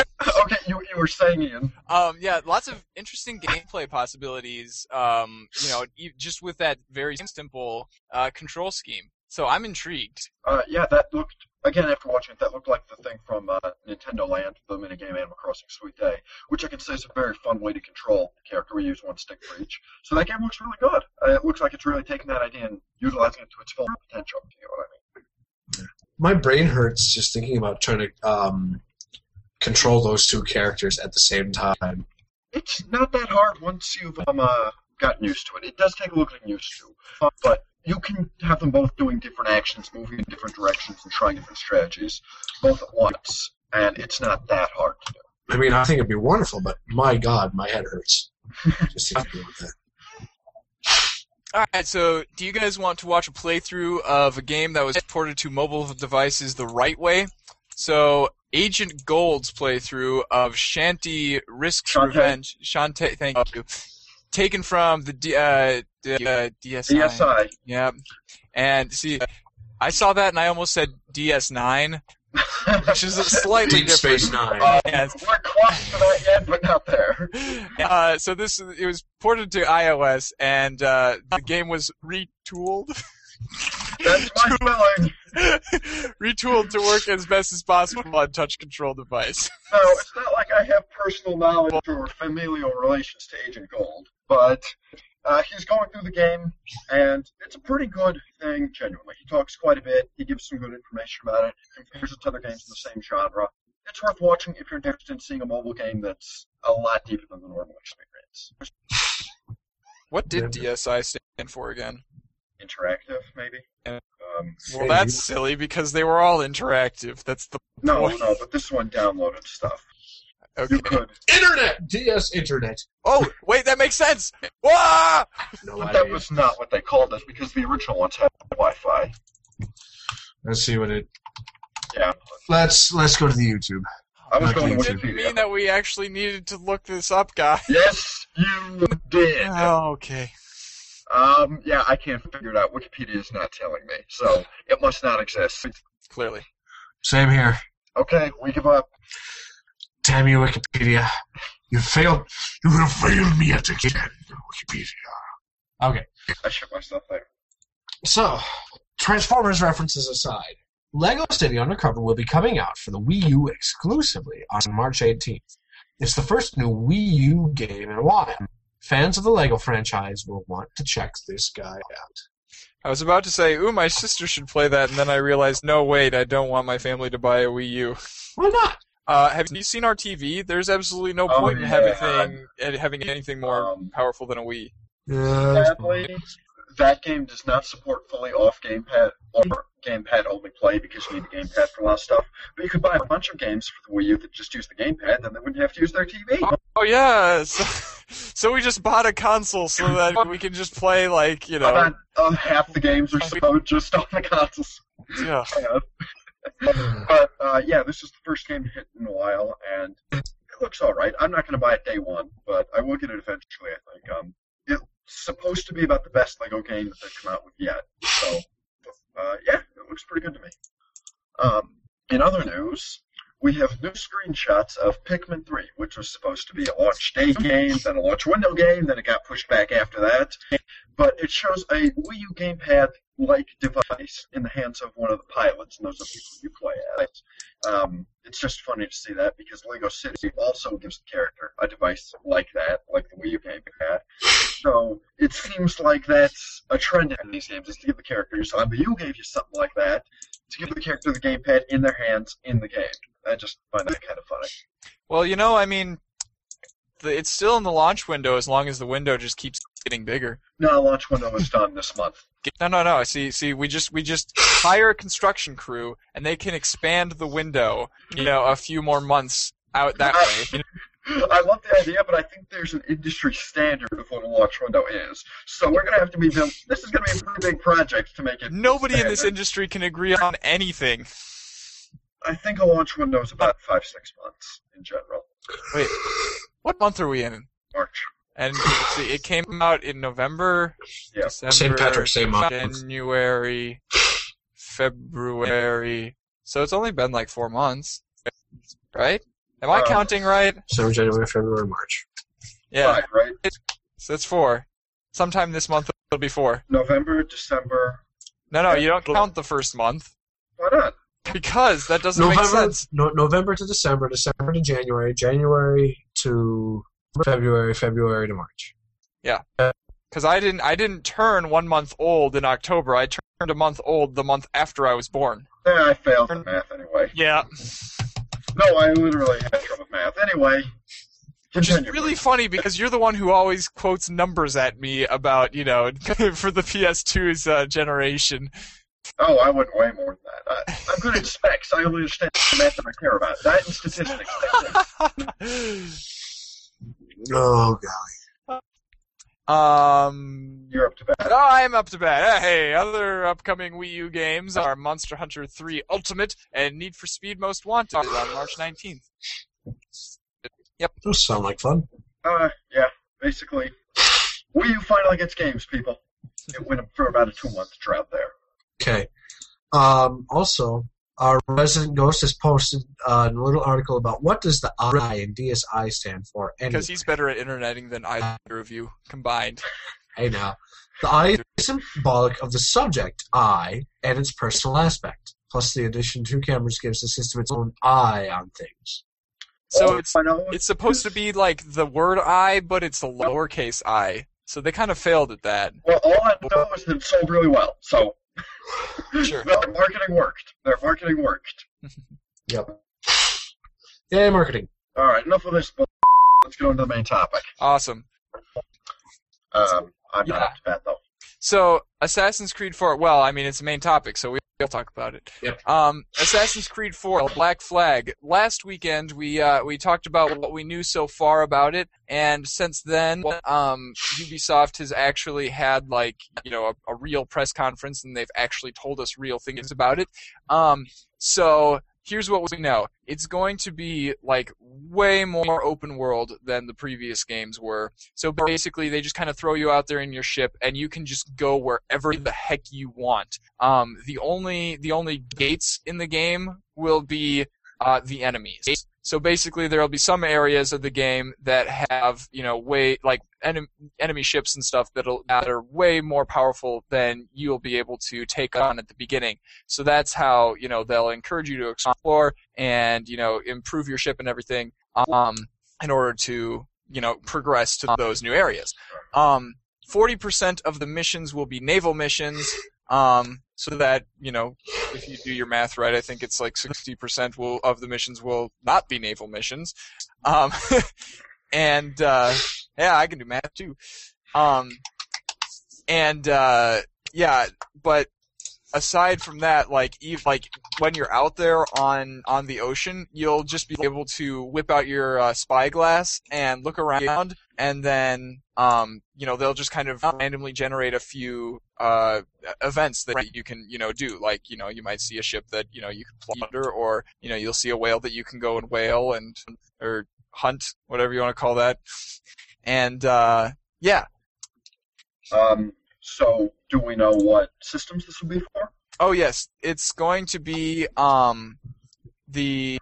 Okay, you, you were saying, Ian. Um, yeah, lots of interesting gameplay possibilities. Um, you know, just with that very simple uh, control scheme. So I'm intrigued. Uh, yeah, that looked again after watching it. That looked like the thing from uh, Nintendo Land, the minigame Animal Crossing Sweet Day, which I can say is a very fun way to control the character. We use one stick for each, so that game looks really good. Uh, it looks like it's really taking that idea and utilizing it to its full potential. You know what I mean? My brain hurts just thinking about trying to um, control those two characters at the same time. It's not that hard once you've um, uh, gotten used to it. It does take a little getting used to, but you can have them both doing different actions, moving in different directions, and trying different strategies, both at once, and it's not that hard to do. I mean, I think it'd be wonderful, but my God, my head hurts just thinking about that. All right, so do you guys want to watch a playthrough of a game that was ported to mobile devices the right way? So Agent Gold's playthrough of Shanty Risks Shantae. Revenge. Shantae, thank you. Taken from the, D, uh, the uh, DSi. DSi. Yeah. And see, I saw that and I almost said DS9, which is a slightly Deep different. Space Nine. Uh, Yes. We're close to that yet, but not there. Uh, so this it was ported to iOS, and uh, the game was retooled, That's my spelling. retooled to work as best as possible on touch control device. No, it's not like I have personal knowledge or familial relations to Agent Gold, but uh, he's going through the game, and it's a pretty good thing, genuinely. He talks quite a bit, he gives some good information about it, compares it to other games in the same genre. It's worth watching if you're interested in seeing a mobile game that's a lot deeper than the normal experience. What did DSi stand for again? Interactive, maybe? Um, Well, Hey, that's silly because they were all interactive. That's the no, point. no, but this one downloaded stuff. Okay. You could. Internet! DS Internet. Oh, wait, that makes sense. Wah! No But idea. that was not what they called it because the original ones had Wi-Fi. Let's see what it. Yeah, Let's let's go to the YouTube. I was going to so- Didn't mean that we actually needed to look this up, guys. Yes, you did. Oh, okay. Um, yeah, I can't figure it out. Wikipedia is not telling me, so it must not exist. Clearly. Same here. Okay, we give up. Damn you, Wikipedia. You failed. You have failed me yet again, Wikipedia. Okay. I shit myself there. So, Transformers references aside, LEGO City Undercover will be coming out for the Wii U exclusively on March 18th. It's the first new Wii U game in a while. Fans of the LEGO franchise will want to check this guy out. I was about to say, ooh, my sister should play that, and then I realized, no, wait, I don't want my family to buy a Wii U. Why not? Uh, have you seen our TV? There's absolutely no Oh, point in having eh, having anything more Um, powerful than a Wii. Sadly, that game does not support fully off gamepad or gamepad only play because you need the gamepad for a lot of stuff. But you could buy a bunch of games for the Wii U that just use the gamepad, and then they wouldn't have to use their TV. Oh yeah, so, so we just bought a console so that we can just play like you know. About uh, half the games are so just on the consoles. Yeah. but uh, yeah, this is the first game to hit in a while, and it looks all right. I'm not going to buy it day one, but I will get it eventually. I think. Um, it's supposed to be about the best Lego game that they've come out with yet. So, uh, yeah, it looks pretty good to me. Um, in other news, we have new screenshots of Pikmin 3, which was supposed to be a launch day game, then a launch window game, then it got pushed back after that. But it shows a Wii U gamepad like device in the hands of one of the pilots, and those are people you play as. Um, it's just funny to see that because Lego City also gives the character a device like that, like the Wii U gamepad. So it seems like that's a trend in these games is to give the characters. Um, the U gave you something like that to give the character the gamepad in their hands in the game. I just find that kind of funny. Well, you know, I mean, the, it's still in the launch window as long as the window just keeps getting bigger. No, launch window is done this month. No, no, no. See, see, we just we just hire a construction crew and they can expand the window, you know, a few more months out that way. I love the idea, but I think there's an industry standard of what a launch window is. So we're gonna have to be built. This is gonna be a pretty big project to make it. Nobody in this industry can agree on anything. I think a launch window is about five six months in general. Wait, What month are we in? March. And see, it came out in November, Yeah. December, St. Patrick's Day month. January, February. So it's only been like four months, right? Am I Uh, counting right? December, January, February, March. Yeah. Five, right? So it's four. Sometime this month it'll be four. November, December. No, no, you don't count the first month Why not? Because that doesn't make November, sense. no, November to December, December to January, January to February, February to March. Yeah. Because I didn't, I didn't turn one month old in October. I turned a month old the month after I was born. Yeah, I failed in math anyway. Yeah, No, I literally had trouble with math. Anyway, which is really funny because you're the one who always quotes numbers at me about, you know, for the PS2's uh, generation. Oh, I wouldn't weigh more than that. I, I'm good at specs. I only understand the math that I care about. That and statistics. Oh, golly. um, You're up to bat. Oh, I'm up to bat. Hey, other upcoming Wii U games are Monster Hunter 3 Ultimate and Need for Speed Most Wanted on March 19th. Yep. Those sound like fun. Uh, yeah, basically. Wii U finally gets games, people. It went for about a two-month drought there. Okay. Um, also, our resident ghost has posted uh, a little article about what does the I in DSI stand for. And Because he's better at interneting than either of you combined. hey now, the I is symbolic of the subject I and its personal aspect. Plus, the addition to cameras gives the system its own eye on things. So All it's it's supposed to be like the word I, but it's a lowercase i. So they kind of failed at that. Well, all I know is that it sold really well. So, Sure. their marketing worked. Their marketing worked. Yep. Yay, marketing. All right, enough of this. bull- Let's go into the main topic. Awesome. Um, I'm not Yeah. up to bat though. So Assassin's Creed 4. Well, I mean, it's the main topic, so we- we'll talk about it. Yep. Um, Assassin's Creed 4, Black Flag. Last weekend, we uh, we talked about what we knew so far about it, and since then, um, Ubisoft has actually had like you know a, a real press conference, and they've actually told us real things about it. Um, so here's what we know: it's going to be like way more open world than the previous games were. So basically, they just kind of throw you out there in your ship, and you can just go wherever the heck you want. Um, the only the only gates in the game will be uh, the enemies. So basically, there will be some areas of the game that have you know way like enem- enemy ships and stuff that'll that are way more powerful than you'll be able to take on at the beginning. So that's how you know they'll encourage you to explore and you know improve your ship and everything um, in order to you know progress to those new areas. Um, 40% of the missions will be naval missions. Um, so that you know, if you do your math right, I think it's like 60% will of the missions will not be naval missions. Um, and uh, yeah, I can do math too. Um, and uh, yeah, but aside from that, like ev- like when you're out there on on the ocean, you'll just be able to whip out your uh, spyglass and look around, and then um, you know they'll just kind of randomly generate a few uh, events that you can you know do. Like you know you might see a ship that you know you can plunder, or you know you'll see a whale that you can go and whale and or hunt, whatever you want to call that. And uh, yeah, Um, so, do we know what systems this will be for? Oh yes, it's going to be um the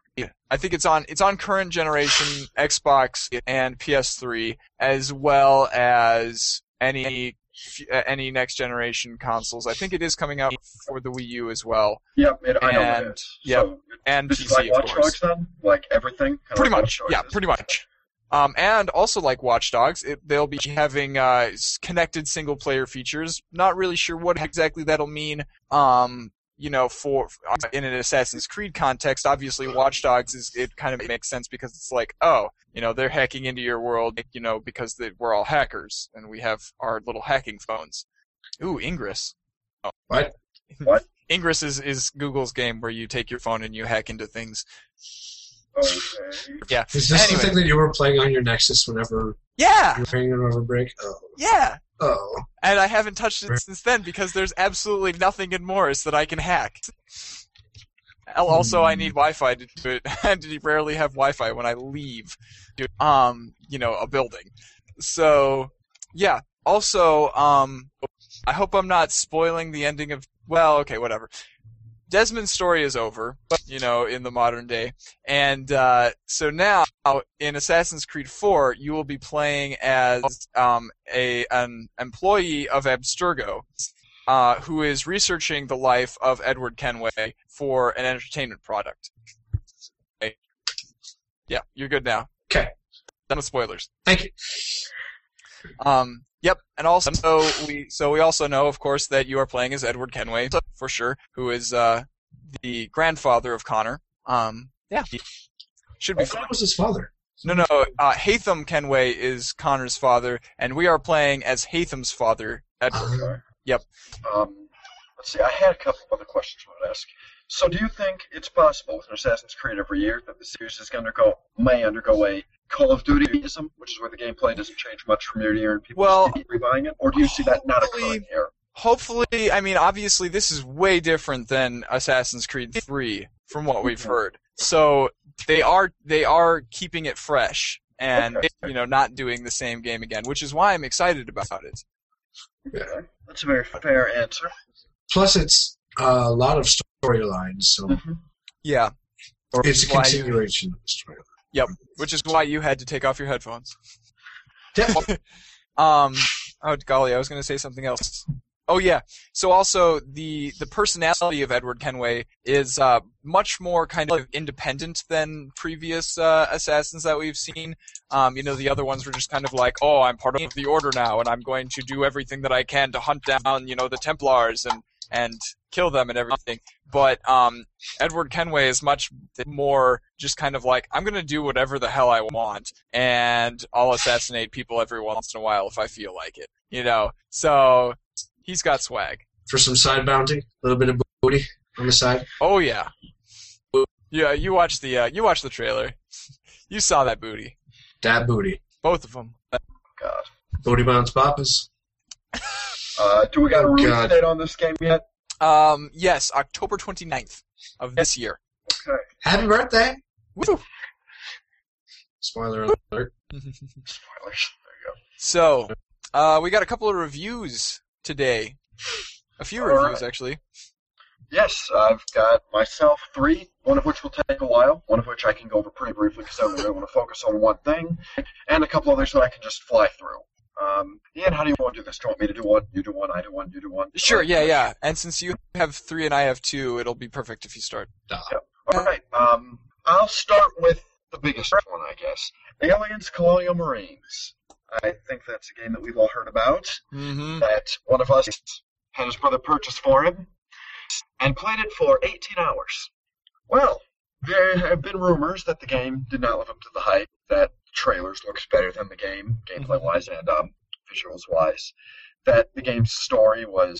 I think it's on it's on current generation Xbox and PS3 as well as any any next generation consoles. I think it is coming out for the Wii U as well Yep, it, I know And- it is. yep, So, and PC like of Watch course. Dogs then? Like everything? Pretty like much, yeah, pretty much. Um, and also like Watch Dogs, it, they'll be having uh, connected single player features. Not really sure what exactly that'll mean. Um, you know, for uh, in an Assassin's Creed context, obviously Watch Dogs is it kind of makes sense because it's like, oh, you know, they're hacking into your world, you know, because they, we're all hackers and we have our little hacking phones. Ooh, Ingress. Oh. What? What? Ingress is, is Google's game where you take your phone and you hack into things. Okay. Yeah. Is this Anyway. the thing that you were playing on your Nexus whenever Yeah. you were hanging over break? Oh. Yeah. Oh. And I haven't touched it since then because there's absolutely nothing in Morris that I can hack. Also, I need Wi-Fi to do it, and to rarely have Wi-Fi when I leave, um, you know, a building. So, yeah. Also, um, I hope I'm not spoiling the ending of. Well, okay, whatever. Desmond's story is over, you know, in the modern day, and uh, so now in Assassin's Creed 4, you will be playing as um, a an employee of Abstergo, uh, who is researching the life of Edward Kenway for an entertainment product. Okay. Yeah, you're good now. Okay. Done with spoilers. Thank you. Um, yep, and also so we so we also know, of course, that you are playing as Edward Kenway for sure, who is uh, the grandfather of Connor. Um, yeah, should be I fun. thought it was his father. No, no, uh, Haytham Kenway is Connor's father, and we are playing as Haytham's father, Edward. Okay. Yep. Um, let's see. I had a couple of other questions I wanted to ask. So, do you think it's possible with an Assassin's Creed every year that the series is going to undergo may undergo a Call of Dutyism, which is where the gameplay doesn't change much from year to year and people Well, just keep rebuying it, or do you see that not hopefully- occurring here? Hopefully, I mean, obviously, this is way different than Assassin's Creed 3, from what we've Mhm. heard. So they are they are keeping it fresh and Okay. you know not doing the same game again, which is why I'm excited about it. Okay. That's a very fair answer. Plus, it's a lot of storylines, so Yeah, it's a continuation of the story. which is why you had to take off your headphones. Yeah. Um, oh golly, I was going to say something else. Oh yeah. So also the the personality of Edward Kenway is uh, much more kind of independent than previous uh, assassins that we've seen. Um, you know, the other ones were just kind of like, oh, I'm part of the Order now, and I'm going to do everything that I can to hunt down, you know, the Templars and and kill them and everything. But um, Edward Kenway is much more just kind of like, I'm going to do whatever the hell I want, and I'll assassinate people every once in a while if I feel like it. You know, so he's got swag. For some side bounty, a little bit of booty on the side. Oh yeah, yeah. You watched the uh, you watched the trailer. You saw that booty, That booty. both of them. God. Booty bounce papas. Uh, do we got a release God. date on this game yet? Um, yes, October 29th of this year. Okay. Happy birthday! Woo! Spoiler alert. Spoilers. There you go. So, uh, we got a couple of reviews today. A few All reviews right. actually. Yes, I've got myself three, one of which will take a while, one of which I can go over pretty briefly because I really want to focus on one thing, and a couple others that I can just fly through. Um, Ian, how do you want to do this? Do you want me to do one? You do one, I do one, you do one? Sure, Alright, yeah, cool. yeah. And since you have three and I have two, it'll be perfect if you start. All right. Um, I'll start with the biggest one, I guess. Aliens Colonial Marines. I think that's a game that we've all heard about. Mm-hmm. That one of us had his brother purchase for him and played it for 18 hours. Well, there have been rumors that the game did not live up to the hype, that trailers looks better than the game, gameplay wise and um, visuals wise, that the game's story was,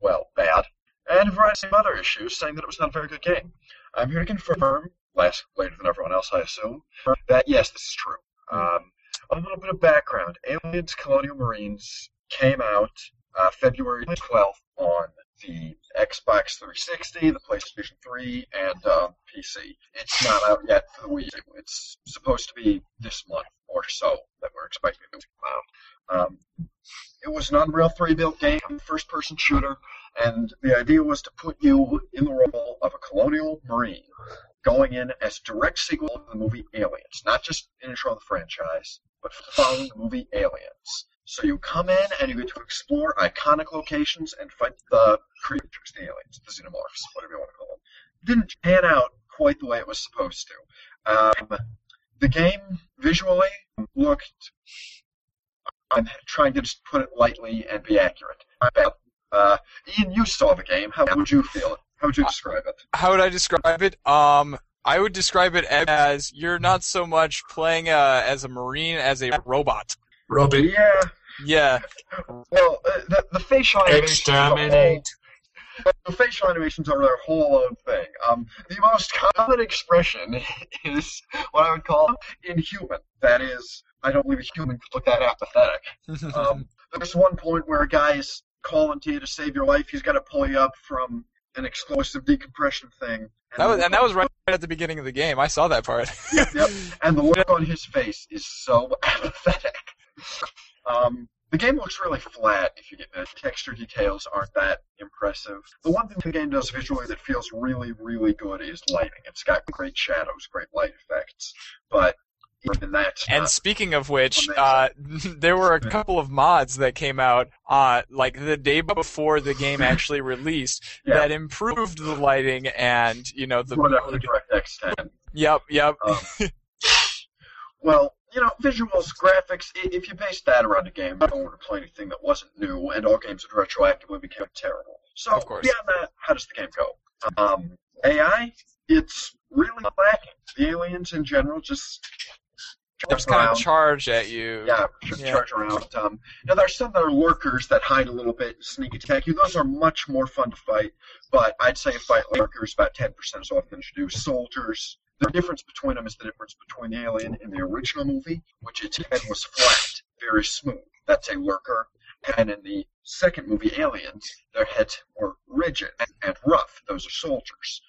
well, bad, and a variety of other issues saying that it was not a very good game. I'm here to confirm, last later than everyone else, I assume, that yes, this is true. Um, a little bit of background: Aliens: Colonial Marines came out uh, February 12th on the Xbox 360, the PlayStation 3, and uh, PC. It's not out yet for the Wii U. It's supposed to be this month or so that we're expecting it to come out. Um, it was an Unreal 3 built game, first-person shooter, and the idea was to put you in the role of a colonial marine, going in as direct sequel to the movie Aliens, not just intro of the franchise, but following the movie Aliens. So you come in and you get to explore iconic locations and fight the creatures, the aliens, the xenomorphs, whatever you want to call them. It didn't pan out quite the way it was supposed to. Um, the game visually looked. I'm trying to just put it lightly and be accurate. Uh, Ian, you saw the game. How would you feel? How would you describe it? How would I describe it? Um, I would describe it as you're not so much playing uh, as a marine as a robot. Robbie, Yeah. Yeah, Well, uh, the, the facial animations. are all- exterminate. The facial animations are their whole own thing. Um, the most common expression is what I would call inhuman. That is, I don't believe a human could look that apathetic. Um, there's one point where a guy is calling to you to save your life. He's got to pull you up from an explosive decompression thing. That was, and that was right at the beginning of the game. I saw that part. Yep. And the look on his face is so apathetic. Um, the game looks really flat if you get the texture details aren't that impressive. The one thing the game does visually that feels really, really good is lighting. It's got great shadows, great light effects, but even that's And speaking of which, uh, there were a couple of mods that came out, uh, like the day before the game actually released, Yeah. that improved the lighting and you know the whatever the 10. Yep, yep. Um, well, you know, visuals, graphics, if you base that around a game, you don't want to play anything that wasn't new, and all games would retroactively become terrible. So, Of course. beyond that, how does the game go? Um, AI, it's really lacking. The aliens in general just Just kind around. of charge at you. Yeah, just Yeah. charge around. Um, now there's some that are lurkers that hide a little bit, and sneak attack you. Those are much more fun to fight. But I'd say fight lurkers about 10% as often as you do soldiers. The difference between them is the difference between the alien in the original movie, which its head was flat, very smooth. That's a lurker. And in the second movie, Aliens, their heads were rigid and rough. Those are soldiers.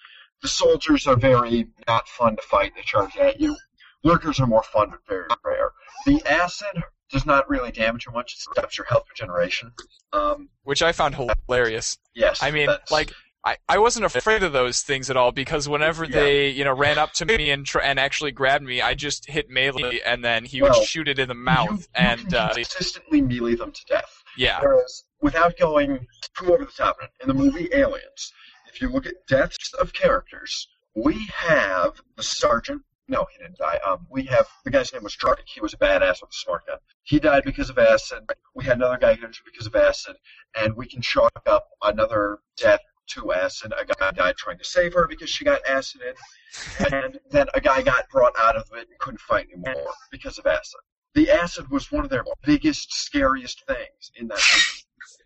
The soldiers are very not fun to fight. They charge at you. Lurkers are more fun, but very rare. The acid does not really damage you much. It stops your health regeneration. Um, Which I found hilarious. yes. I mean, like, I, I wasn't afraid of those things at all because whenever Yeah. they, you know, ran up to me and tr- and actually grabbed me, I just hit melee and then he Well, would shoot it in the mouth you and can uh, consistently melee them to death. yeah, Whereas, without going too over the top, in the movie Aliens, if you look at deaths of characters, we have the sergeant. No, he didn't die. Um, we have the guy's name was Drake. He was a badass with a smart gun. He died because of acid. We had another guy injured because of acid, and we can chalk up another death to acid. A guy died trying to save her because she got acid in, and then a guy got brought out of it and couldn't fight anymore because of acid. The acid was one of their biggest, scariest things in that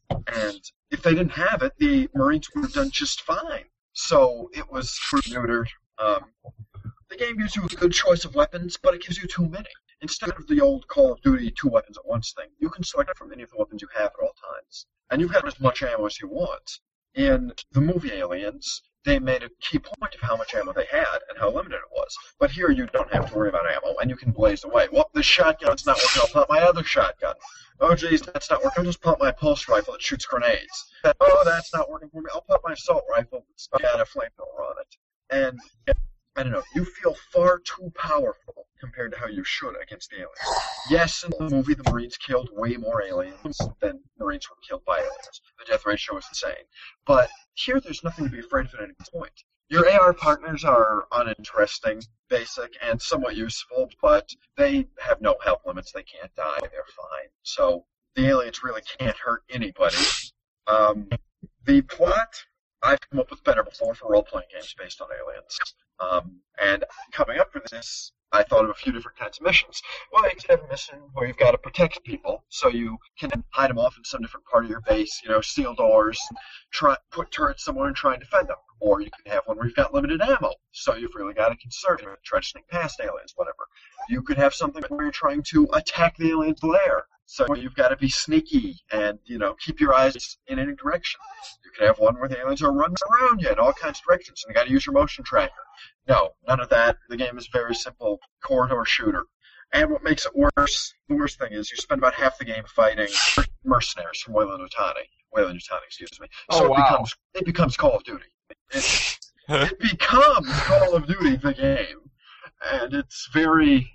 movie. And if they didn't have it, the Marines would have done just fine. So it was neutered. Um, the game gives you a good choice of weapons, but it gives you too many. Instead of the old Call of Duty two weapons at once thing, you can select from any of the weapons you have at all times. And you've got as much ammo as you want. In the movie Aliens, they made a key point of how much ammo they had and how limited it was. But here you don't have to worry about ammo, and you can blaze away. Well, this shotgun's not working, I'll pop my other shotgun. Oh, geez, that's not working. I'll just pop my pulse rifle that shoots grenades. Oh, that's not working for me. I'll pop my assault rifle that's got a flamethrower on it. And I don't know. You feel far too powerful compared to how you should against the aliens. Yes, in the movie, the Marines killed way more aliens than Marines were killed by aliens. The death ratio is insane. But here, there's nothing to be afraid of at any point. Your AR partners are uninteresting, basic, and somewhat useful, but they have no health limits. They can't die. They're fine. So the aliens really can't hurt anybody. Um, the plot, I've come up with better before for role-playing games based on aliens. Um, and coming up for this, I thought of a few different kinds of missions. Well, you could have a mission where you've got to protect people, so you can hide them off in some different part of your base, you know, seal doors, try put turrets somewhere and try and defend them. Or you can have one where you've got limited ammo, so you've really got to conserve it, try to sneak past aliens, whatever. You could have something where you're trying to attack the alien's lair, so you've got to be sneaky and, you know, keep your eyes in any direction. You can have one where the aliens are running around you in all kinds of directions, and you got to use your motion tracker. No, none of that. The game is very simple corridor shooter. And what makes it worse, the worst thing is you spend about half the game fighting mercenaries from Weyland-Yutani. Wayland Utani, excuse me. Oh, so it becomes it becomes Call of Duty. It, it becomes Call of Duty the game, and it's very.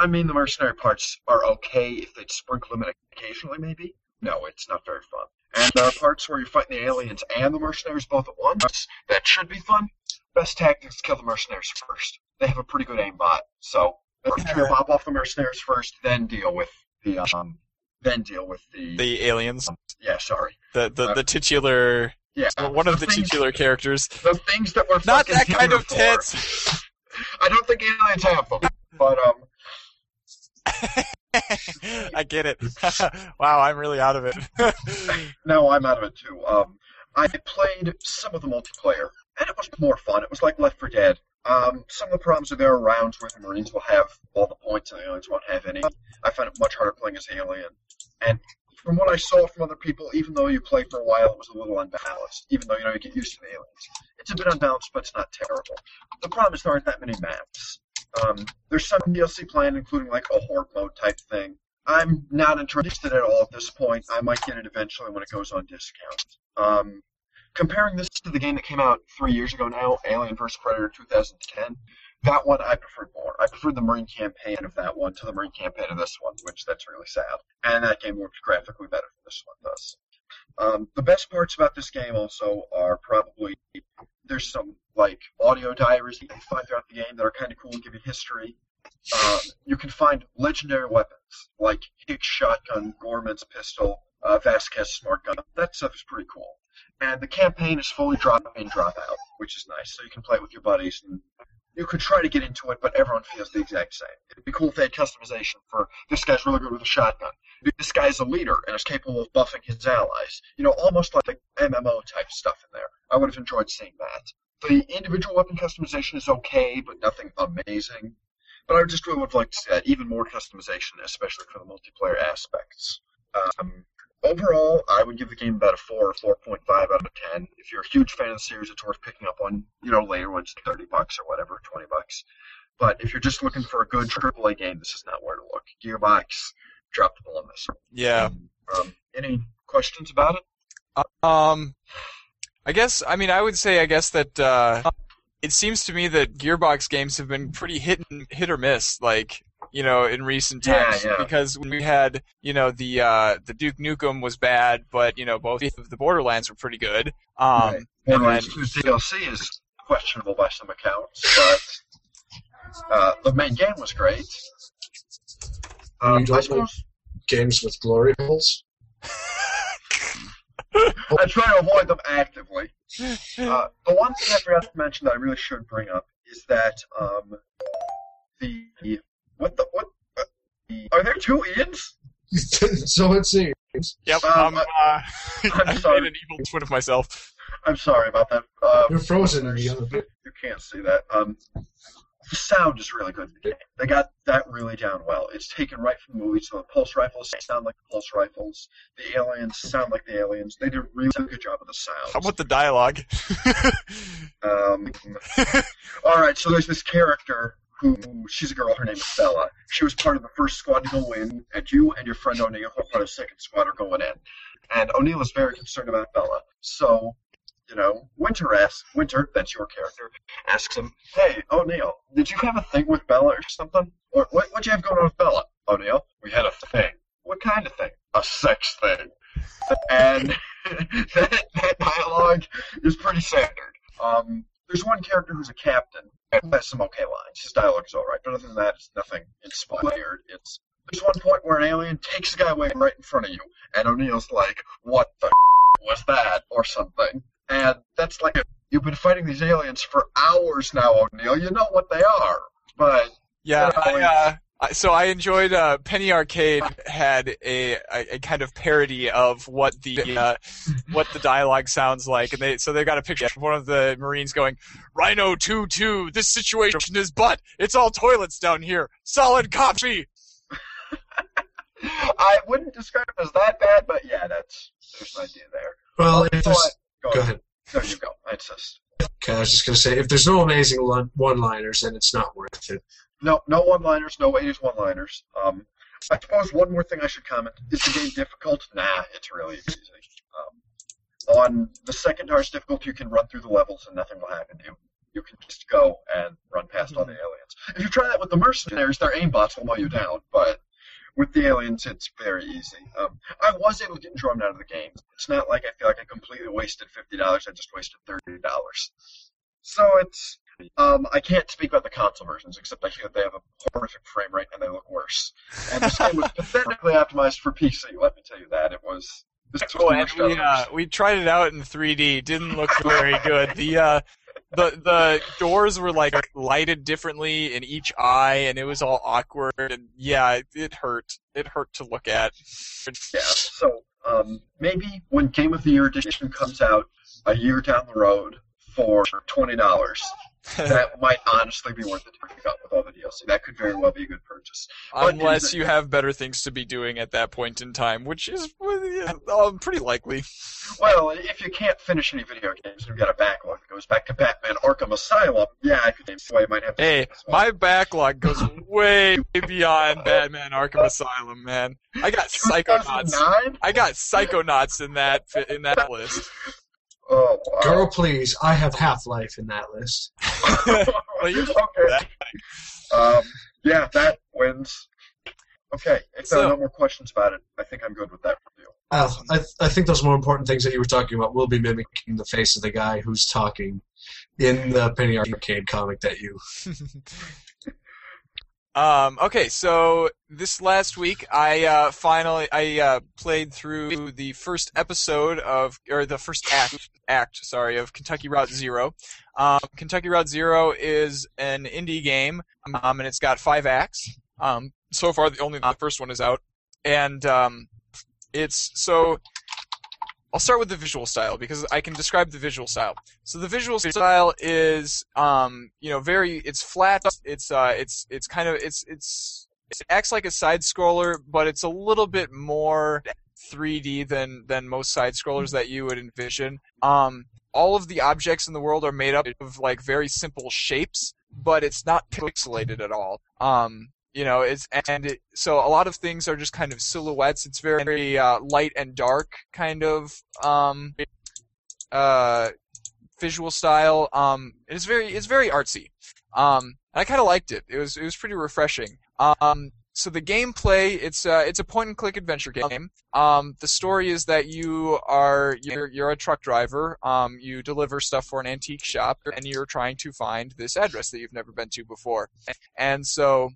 I mean, the mercenary parts are okay if they'd sprinkle them in occasionally, maybe. No, it's not very fun. And there are parts where you're fighting the aliens and the mercenaries both at once. That should be fun. Best tactic is to kill the mercenaries first. They have a pretty good aimbot, so try to pop off the mercenaries first, then deal with the um, then deal with the, the aliens, yeah, sorry, the the, the titular, yeah, one of the things, titular characters. the things that were Not that kind of for. tits. I don't think aliens have them, but um, I get it. wow, I'm really out of it. no, I'm out of it too. Um, I played some of the multiplayer, and it was more fun. It was like Left 4 Dead. Um, some of the problems are there are rounds where the Marines will have all the points and the aliens won't have any. I find it much harder playing as Alien. And from what I saw from other people, even though you play for a while, it was a little unbalanced. Even though you know you get used to the aliens, it's a bit unbalanced, but it's not terrible. The problem is there aren't that many maps. Um, there's some DLC planned, including like a horde mode type thing. I'm not interested at all at this point. I might get it eventually when it goes on discount. Um, comparing this to the game that came out three years ago now, Alien vs Predator 2010, that one I preferred more. I preferred the Marine campaign of that one to the Marine campaign of this one, which that's really sad. And that game looks graphically better than this one does. Um, the best parts about this game also are probably there's some like audio diaries that you find throughout the game that are kind of cool and give you history. Um, you can find legendary weapons like Hicks shotgun, Gorman's pistol, uh, Vasquez smart gun. That stuff is pretty cool. And the campaign is fully drop in, drop out, which is nice. So you can play it with your buddies and you could try to get into it, but everyone feels the exact same. It'd be cool if they had customization for this guy's really good with a shotgun. This guy's a leader and is capable of buffing his allies. You know, almost like MMO type stuff in there. I would have enjoyed seeing that. The individual weapon customization is okay, but nothing amazing. But I just really would like to see that even more customization, especially for the multiplayer aspects. Um, overall, I would give the game about a four or 4.5 out of 10. If you're a huge fan of the series, it's worth picking up on, you know, later when it's 30 bucks or whatever, 20 bucks. But if you're just looking for a good AAA game, this is not where to look. Gearbox dropped the ball on this. Yeah. Um, any questions about it? Um, I guess. I mean, I would say. I guess that uh, it seems to me that Gearbox games have been pretty hit and, hit or miss. Like you know, in recent times, yeah. because when we had, you know, the uh, the Duke Nukem was bad, but you know, both of the Borderlands were pretty good. Um, Right. and Borderlands then- 2's DLC is questionable by some accounts, but uh, the main game was great. Um, You don't I like- suppose Games with glory holes. I try to avoid them actively. Uh, the one thing I forgot to mention that I really should bring up is that um, the what the what uh, are there two Ians? so it seems. Yep. Um, Um, uh, I'm I sorry. made an evil twin of myself. I'm sorry about that. Uh, You're frozen in the other bit. You can't see that. Um, the sound is really good in the game. They got that really down well. It's taken right from the movie, so the pulse rifles sound like the pulse rifles. The aliens sound like the aliens. They did a really good job of the sound. How about the dialogue? Um, all right, so there's this character who she's a girl. Her name is Bella. She was part of the first squad to go in, and you and your friend O'Neill are part of the second squad are going in. And O'Neill is very concerned about Bella. So, you know, Winter asks Winter, that's your character, asks him, "Hey, O'Neill, did you have a thing with Bella or something? Or what? What'd you have going on with Bella?" O'Neill, we had a thing. What kind of thing? A sex thing. And that, that dialogue is pretty standard. Um, there's one character who's a captain who has some okay lines. His dialogue is alright, but other than that, it's nothing inspired. It's there's one point where an alien takes a guy away right in front of you, and O'Neill's like, "What the was that?" or something, and that's like you've been fighting these aliens for hours now, O'Neill. You know what they are, but Yeah, Yeah, I, uh, so I enjoyed uh, Penny Arcade had a, a, a kind of parody of what the uh, what the dialogue sounds like, and they so they got a picture of one of the Marines going, "Rhino two two, this situation is butt. It's all toilets down here. Solid copy." I wouldn't describe it as that bad. But yeah, that's there's an idea there. Well, if So there's, go, go ahead. There you go. I insist. Okay, I was just gonna say, if there's no amazing one-liners, then it's not worth it. No, no one-liners, no 80s one-liners. Um, I suppose one more thing I should comment: is the game difficult? Nah, it's really easy. Um, on the second hardest difficulty, you can run through the levels and nothing will happen to you. You can just go and run past all the aliens. If you try that with the mercenaries, their aimbots will mow you down, but with the aliens, it's very easy. Um, I was able to get enjoyment out of the game. It's not like I feel like I completely wasted fifty dollars. I just wasted thirty dollars. So it's um, I can't speak about the console versions, except I hear that they have a horrific frame rate and they look worse. And this game was pathetically optimized for PC. Let me tell you that it was. This was Oh, and we uh, we tried it out in 3D. Didn't look very good. The uh, the the doors were like lighted differently in each eye, and it was all awkward. And yeah, it, it hurt. It hurt to look at. Yeah. So um, maybe when Game of the Year edition comes out a year down the road for twenty dollars, that might honestly be worth it to pick up with all the DLC. That could very well be a good purchase. But Unless you have better things to be doing at that point in time, which is uh, pretty likely. Well, if you can't finish any video games and you've got a backlog that goes back to Batman Arkham Asylum, yeah, I could see why you might have Hey, well. my backlog goes way beyond Batman Arkham Asylum, man. I got Psychonauts. 2009? I got Psychonauts in that in that list. Oh, wow. Girl, please, I have Half Life in that list. Well, you- okay. Um, yeah, that wins. Okay, if there So- are no more questions about it, I think I'm good with that review. Uh, I, I think those more important things that you were talking about will be mimicking the face of the guy who's talking in the Penny Arcade comic that you. Um, okay, so this last week I uh, finally I uh, played through the first episode of or the first act act sorry of Kentucky Route Zero. Um, Kentucky Route Zero is an indie game, um, and it's got five acts. Um, so far, the only the first one is out, and um, it's so. I'll start with the visual style because I can describe the visual style. So the visual style is, um, you know, very. It's flat. It's uh, it's it's kind of it's it's it acts like a side scroller, but it's a little bit more 3D than than most side scrollers that you would envision. Um, all of the objects in the world are made up of like very simple shapes, but it's not pixelated at all. Um, you know, it's and it, so a lot of things are just kind of silhouettes. It's very, uh, light and dark kind of um, uh, visual style. Um, it's very it's very artsy. Um, and I kind of liked it. It was it was pretty refreshing. Um, so the gameplay it's uh, it's a point and click adventure game. Um, the story is that you are you're, you're a truck driver. Um, you deliver stuff for an antique shop, and you're trying to find this address that you've never been to before. And so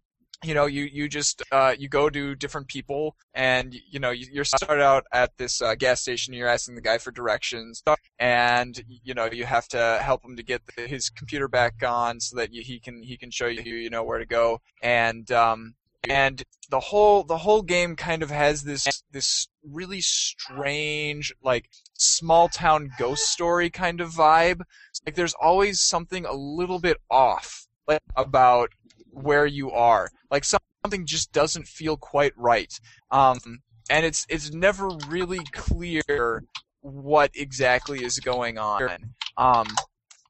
you know you you just uh, you go to different people and you know you, you're started out at this uh, gas station you're asking the guy for directions and you know you have to help him to get the, his computer back on so that you, he can he can show you you know where to go. And um and the whole the whole game kind of has this this really strange like small town ghost story kind of vibe. Like there's always something a little bit off like about where you are. Like something just doesn't feel quite right. Um, and it's it's never really clear what exactly is going on. Um,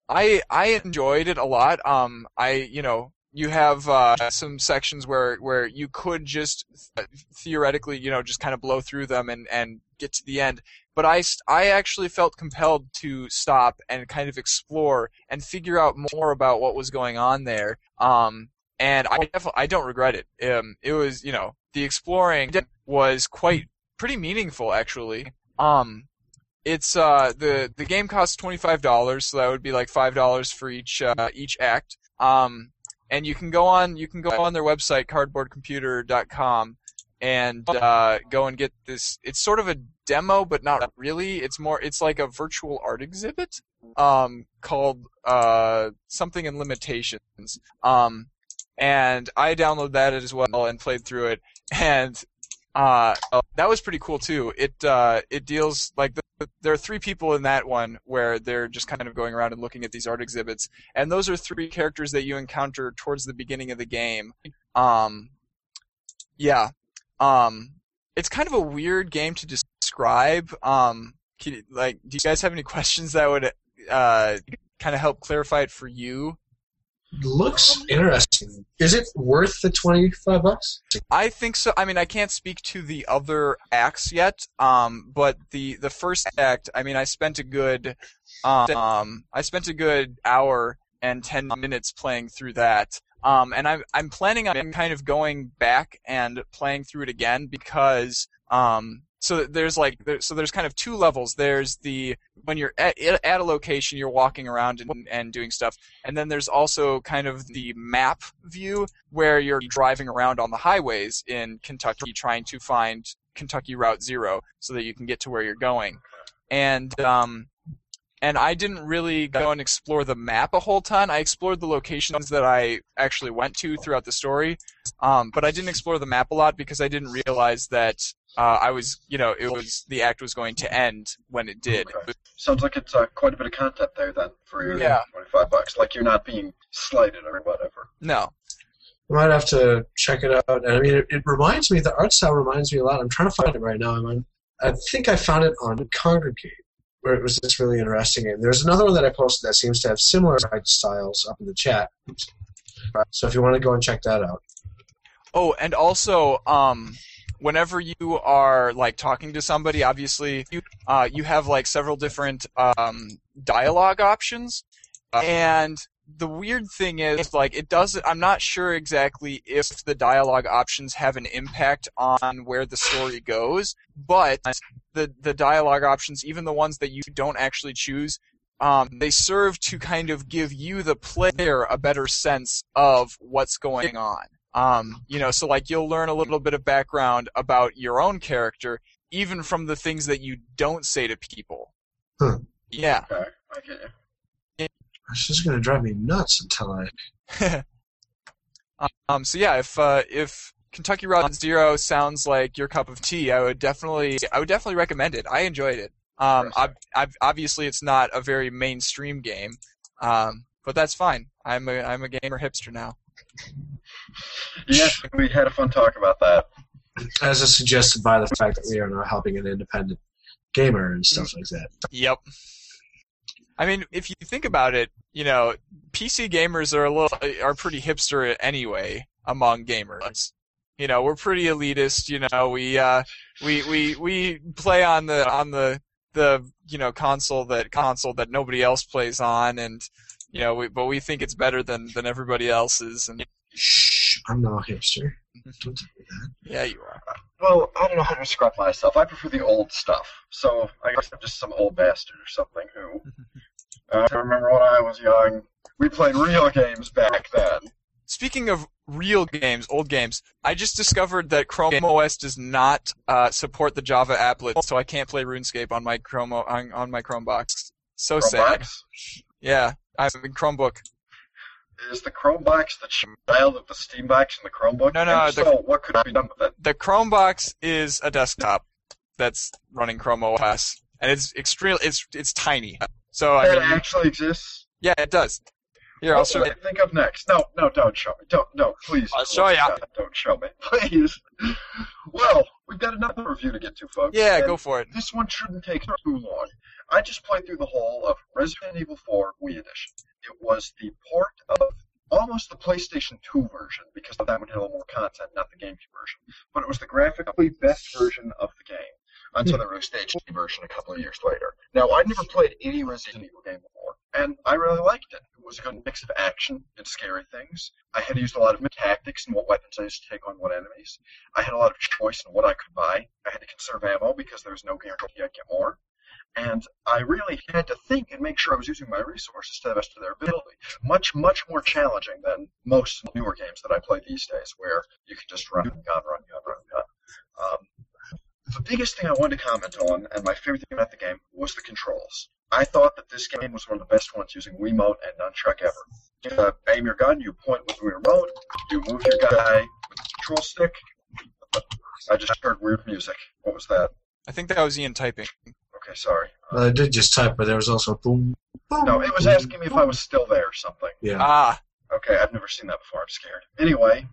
I I enjoyed it a lot. Um, I you know you have uh, some sections where where you could just th- theoretically you know just kind of blow through them and and get to the end. But I I actually felt compelled to stop and kind of explore and figure out more about what was going on there. Um, and I definitely I don't regret it. Um, it was you know the exploring was quite pretty meaningful actually. Um, it's uh the the game costs twenty five dollars, so that would be like five dollars for each uh, each act. Um, and you can go on you can go on their website cardboardcomputer.com and uh, go and get this. It's sort of a demo, but not really. It's more it's like a virtual art exhibit um, called uh, something in limitations. Um, and I downloaded that as well and played through it, and uh, that was pretty cool too. It uh, it deals like the, there are three people in that one where they're just kind of going around and looking at these art exhibits, and those are three characters that you encounter towards the beginning of the game. Um, yeah, um, it's kind of a weird game to describe. Um, like, do you guys have any questions that would uh, kind of help clarify it for you? Looks interesting. Is it worth the twenty five bucks? I think so. I mean, I can't speak to the other acts yet, um, but the the first act, I mean, I spent a good, um, I spent a good hour and ten minutes playing through that. Um, and I'm I'm planning on kind of going back and playing through it again because um, so there's like so there's kind of two levels. There's the when you're at, at a location, you're walking around and, and doing stuff, and then there's also kind of the map view where you're driving around on the highways in Kentucky trying to find Kentucky Route Zero so that you can get to where you're going. And um, and I didn't really go and explore the map a whole ton. I explored the locations that I actually went to throughout the story, um, but I didn't explore the map a lot because I didn't realize that uh, I was, you know, it was the act was going to end when it did. Okay. Sounds like it's uh, quite a bit of content there then for your Yeah. 25 bucks. Like you're not being slighted or whatever. No, I might have to check it out. And I mean, it, it reminds me. The art style reminds me a lot. I'm trying to find it right now. I'm on, I think I found it on Kongregate, where it was this really interesting game. There's another one that I posted that seems to have similar art styles up in the chat. So if you want to go and check that out, Oh, and also, um, whenever you are like talking to somebody, obviously, you, uh, you have like several different um, dialogue options, and the weird thing is, like, it doesn't. I'm not sure exactly if the dialogue options have an impact on where the story goes, but the the dialogue options, even the ones that you don't actually choose. Um, they serve to kind of give you, the player, a better sense of what's going on. Um, you know, so like you'll learn a little bit of background about your own character, even from the things that you don't say to people. Huh. Yeah. Okay, I get you. it's just going to drive me nuts until I. um, so yeah, if uh, if Kentucky Route Zero sounds like your cup of tea, I would definitely I would definitely recommend it. I enjoyed it. Um, ob- ob- obviously, it's not a very mainstream game, um, but that's fine. I'm a I'm a gamer hipster now. Yes, we had a fun talk about that. As is suggested by the fact that we are now helping an independent gamer and stuff like that. Yep. I mean, if you think about it, you know, PC gamers are a little are pretty hipster anyway among gamers. You know, we're pretty elitist. You know, we uh, we we we play on the on the the you know console that console that nobody else plays on, and you know, we, but we think it's better than than everybody else's. And Shh, I'm no hipster. Don't tell me that. yeah, you are. Well, I don't know how to describe myself. I prefer the old stuff. So I guess I'm just some old bastard or something who. Uh, I remember when I was young, we played real games back then. Speaking of real games, old games, I just discovered that Chrome OS does not uh, support the Java applet, so I can't play RuneScape on my Chrome on, on my Chromebox. So sad. Yeah, I'm in Chromebook. Is the Chromebox the child of the Steambox and the Chromebook? No, no, the- so, what could be done with it? The Chromebox is a desktop that's running Chrome OS, and it's extremely It's it's tiny. So I mean, actually exists. yeah, it does. Here, I'll oh, show you. Think of next? No, no, don't show me. Don't, no, please. I'll show ya. God, Don't show me, please. Well, we've got another review to get to, folks. Yeah, go for it. This one shouldn't take too long. I just played through the whole of Resident Evil 4 Wii Edition. It was the port of almost the PlayStation 2 version, because that one had a little more content, not the GameCube version. But it was the graphically best version of the game until they released the HD version a couple of years later. Now, I'd never played any Resident Evil game before, and I really liked it. It was a good mix of action and scary things. I had used a lot of tactics and what weapons I used to take on what enemies. I had a lot of choice in what I could buy. I had to conserve ammo because there was no guarantee I'd get more. And I really had to think and make sure I was using my resources to the best of their ability. Much, much more challenging than most newer games that I play these days, where you can just run, gun, run, gun, run, gun. Um, the biggest thing I wanted to comment on, and my favorite thing about the game, was the controls. I thought that this game was one of the best ones using Wiimote and Nunchuck ever. You uh, aim your gun, you point with the remote, you move your guy with the control stick. I just heard weird music. What was that? I think that was Ian typing. Okay, sorry. Well, I did just type, but there was also boom, boom. No, it was boom, asking me if I was still there or something. Yeah. Ah, Okay, I've never seen that before. I'm scared. Anyway,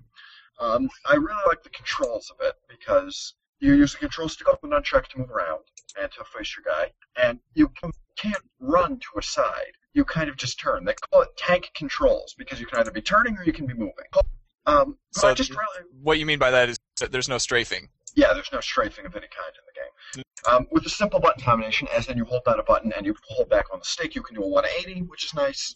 um, I really like the controls of it because you use the control stick up and nunchuck to move around and to face your guy, and you can- can't run to a side. You kind of just turn. They call it tank controls because you can either be turning or you can be moving. Um, So I just really what you mean by that is that there's no strafing. Yeah, there's no strafing of any kind in the game. Um, with a simple button combination, as in you hold down a button and you hold back on the stick, you can do a 180, which is nice.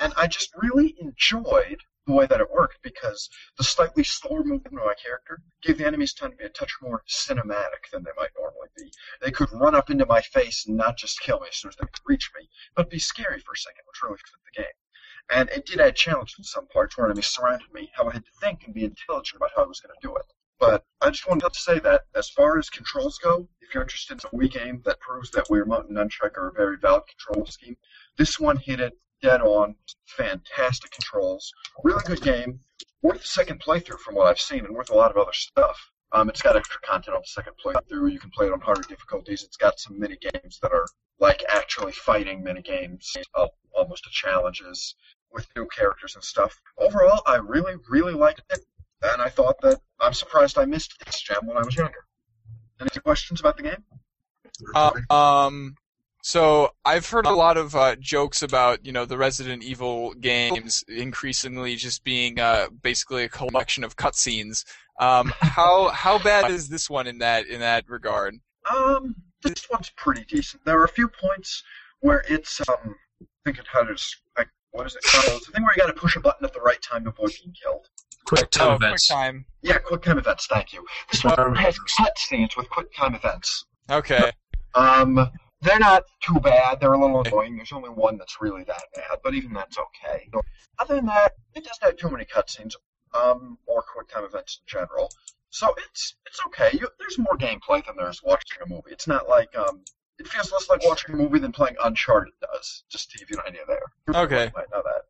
And I just really enjoyed the way that it worked because the slightly slower movement of my character gave the enemies time to be a touch more cinematic than they might normally be. They could run up into my face and not just kill me as soon as they could reach me, but be scary for a second, which really fit the game. And it did add challenge in some parts where enemies surrounded me, how I had to think and be intelligent about how I was going to do it. But I just wanted to say that as far as controls go, if you're interested in a Wii game that proves that Remote and Nunchuck are a very valid control scheme, this one hit it dead on. Fantastic controls. Really good game. Worth a second playthrough from what I've seen and worth a lot of other stuff. Um, it's got extra content on the second playthrough. You can play it on harder difficulties. It's got some mini games that are like actually fighting mini games, uh, almost to challenges with new characters and stuff. Overall, I really, really liked it, and I thought that I'm surprised I missed this gem when I was younger. Any questions about the game? Uh, um, so I've heard a lot of uh, jokes about you know the Resident Evil games increasingly just being uh, basically a collection of cutscenes. Um, how how bad is this one in that in that regard? Um, this one's pretty decent. There are a few points where it's um thinking how to like what is it called? It's the thing where you got to push a button at the right time to avoid being killed. Quick time oh, events. quick time. Yeah, quick time events. Thank you. This one has cutscenes with quick time events. Okay. Um, they're not too bad. They're a little annoying. There's only one that's really that bad, but even that's okay. Other than that, it doesn't have too many cutscenes, um, or quick time events in general. So it's it's okay. You, there's more gameplay than there's watching a movie. It's not like um, it feels less like watching a movie than playing Uncharted does. Just to give you an idea there. Okay. You might know that.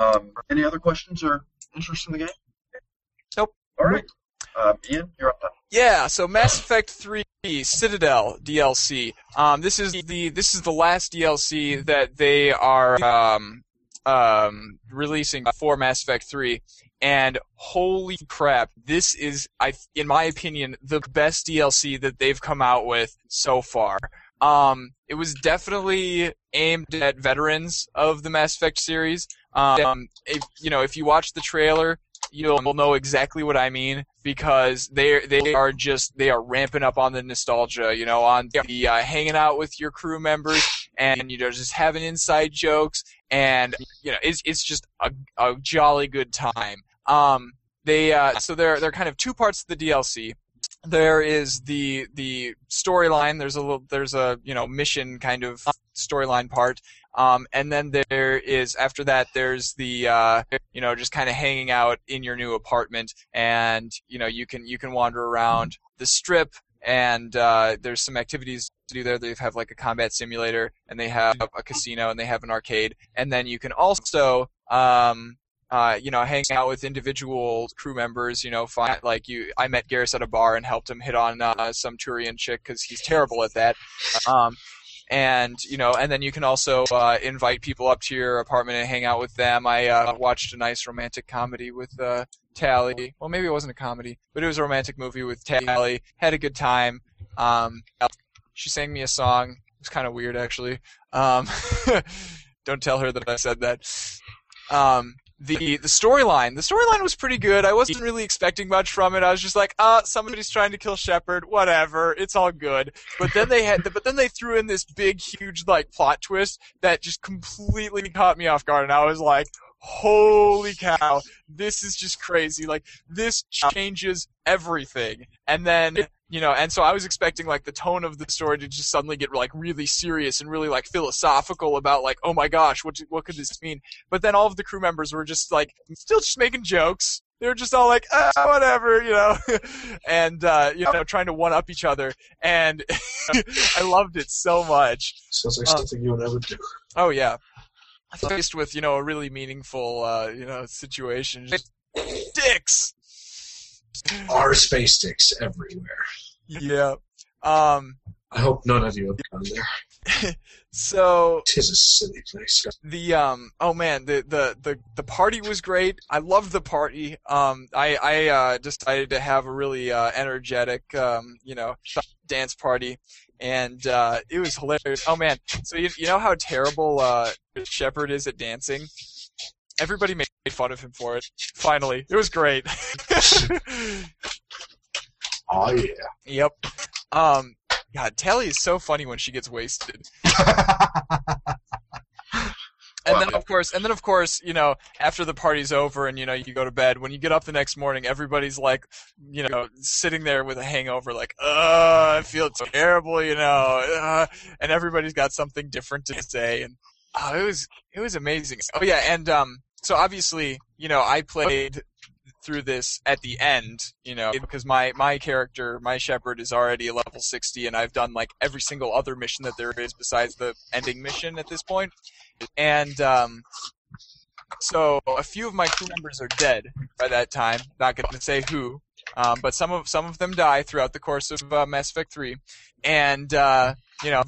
Um, any other questions or interest in the game? Nope. All right. Um, Ian, you're up. Then. Yeah, so Mass Effect 3 Citadel DLC. Um, this is the this is the last DLC that they are um, um, releasing for Mass Effect 3, and holy crap, this is I in my opinion the best DLC that they've come out with so far. Um, it was definitely aimed at veterans of the Mass Effect series. Um, if you know if you watch the trailer, you'll know exactly what I mean because they they are just they are ramping up on the nostalgia, you know, on the uh, hanging out with your crew members and you know just having inside jokes and you know it's it's just a, a jolly good time. Um, they uh, so there there are kind of two parts of the DLC. There is the the storyline. There's a little there's a you know mission kind of storyline part, um, and then there is after that there's the uh, you know just kind of hanging out in your new apartment, and you know you can you can wander around the strip, and uh, there's some activities to do there. They have like a combat simulator, and they have a casino, and they have an arcade, and then you can also um, uh, you know, hang out with individual crew members. You know, find like you. I met Garrus at a bar and helped him hit on uh, some Turian chick because he's terrible at that. Um, and you know, and then you can also uh, invite people up to your apartment and hang out with them. I uh, watched a nice romantic comedy with uh, Tali. Well, maybe it wasn't a comedy, but it was a romantic movie with Tali. Had a good time. Um, she sang me a song. It was kind of weird, actually. Um, don't tell her that I said that. Um, the the storyline. The storyline was pretty good. I wasn't really expecting much from it. I was just like ah somebody's trying to kill shepard. Whatever. It's all good. But then they had but then they threw in this big huge like plot twist that just completely caught me off guard. And i was like holy cow. This is just crazy. Like this changes everything. And then you know and so i was expecting like the tone of the story to just suddenly get like really serious and really like philosophical about like oh my gosh what what could this mean? But then all of the crew members were just like still just making jokes. They were just all like ah, whatever you know? And uh, you know trying to one up each other. And i loved it so much. Sounds like Uh, something you would do. oh yeah. Faced with you know a really meaningful uh, you know situation. Just dicks Our space sticks everywhere. yeah. Um I hope none of you have gone there. so Tis a silly place. the um oh man the the the, the party was great. I loved the party. Um i i uh decided to have a really uh energetic um you know dance party. And uh it was hilarious. Oh man. So you, you know how terrible uh shepard is at dancing everybody made fun of him for it. Finally. It was great. Oh yeah. yep. Um god Tali is so funny when she gets wasted. And then of course, and then of course, you know, after the party's over and you know you go to bed, when you get up the next morning, everybody's like, you know, sitting there with a hangover, like, "Uh, I feel terrible," you know, uh, and everybody's got something different to say, and oh, it was it was amazing. Oh yeah, and um, so obviously, you know, I played through this at the end, you know, because my my character, my Shepard, is already level sixty, and I've done like every single other mission that there is besides the ending mission at this point. and um, so a few of my crew members are dead by that time. Not going to say who, um, but some of some of them die throughout the course of uh, Mass Effect 3, and uh, you know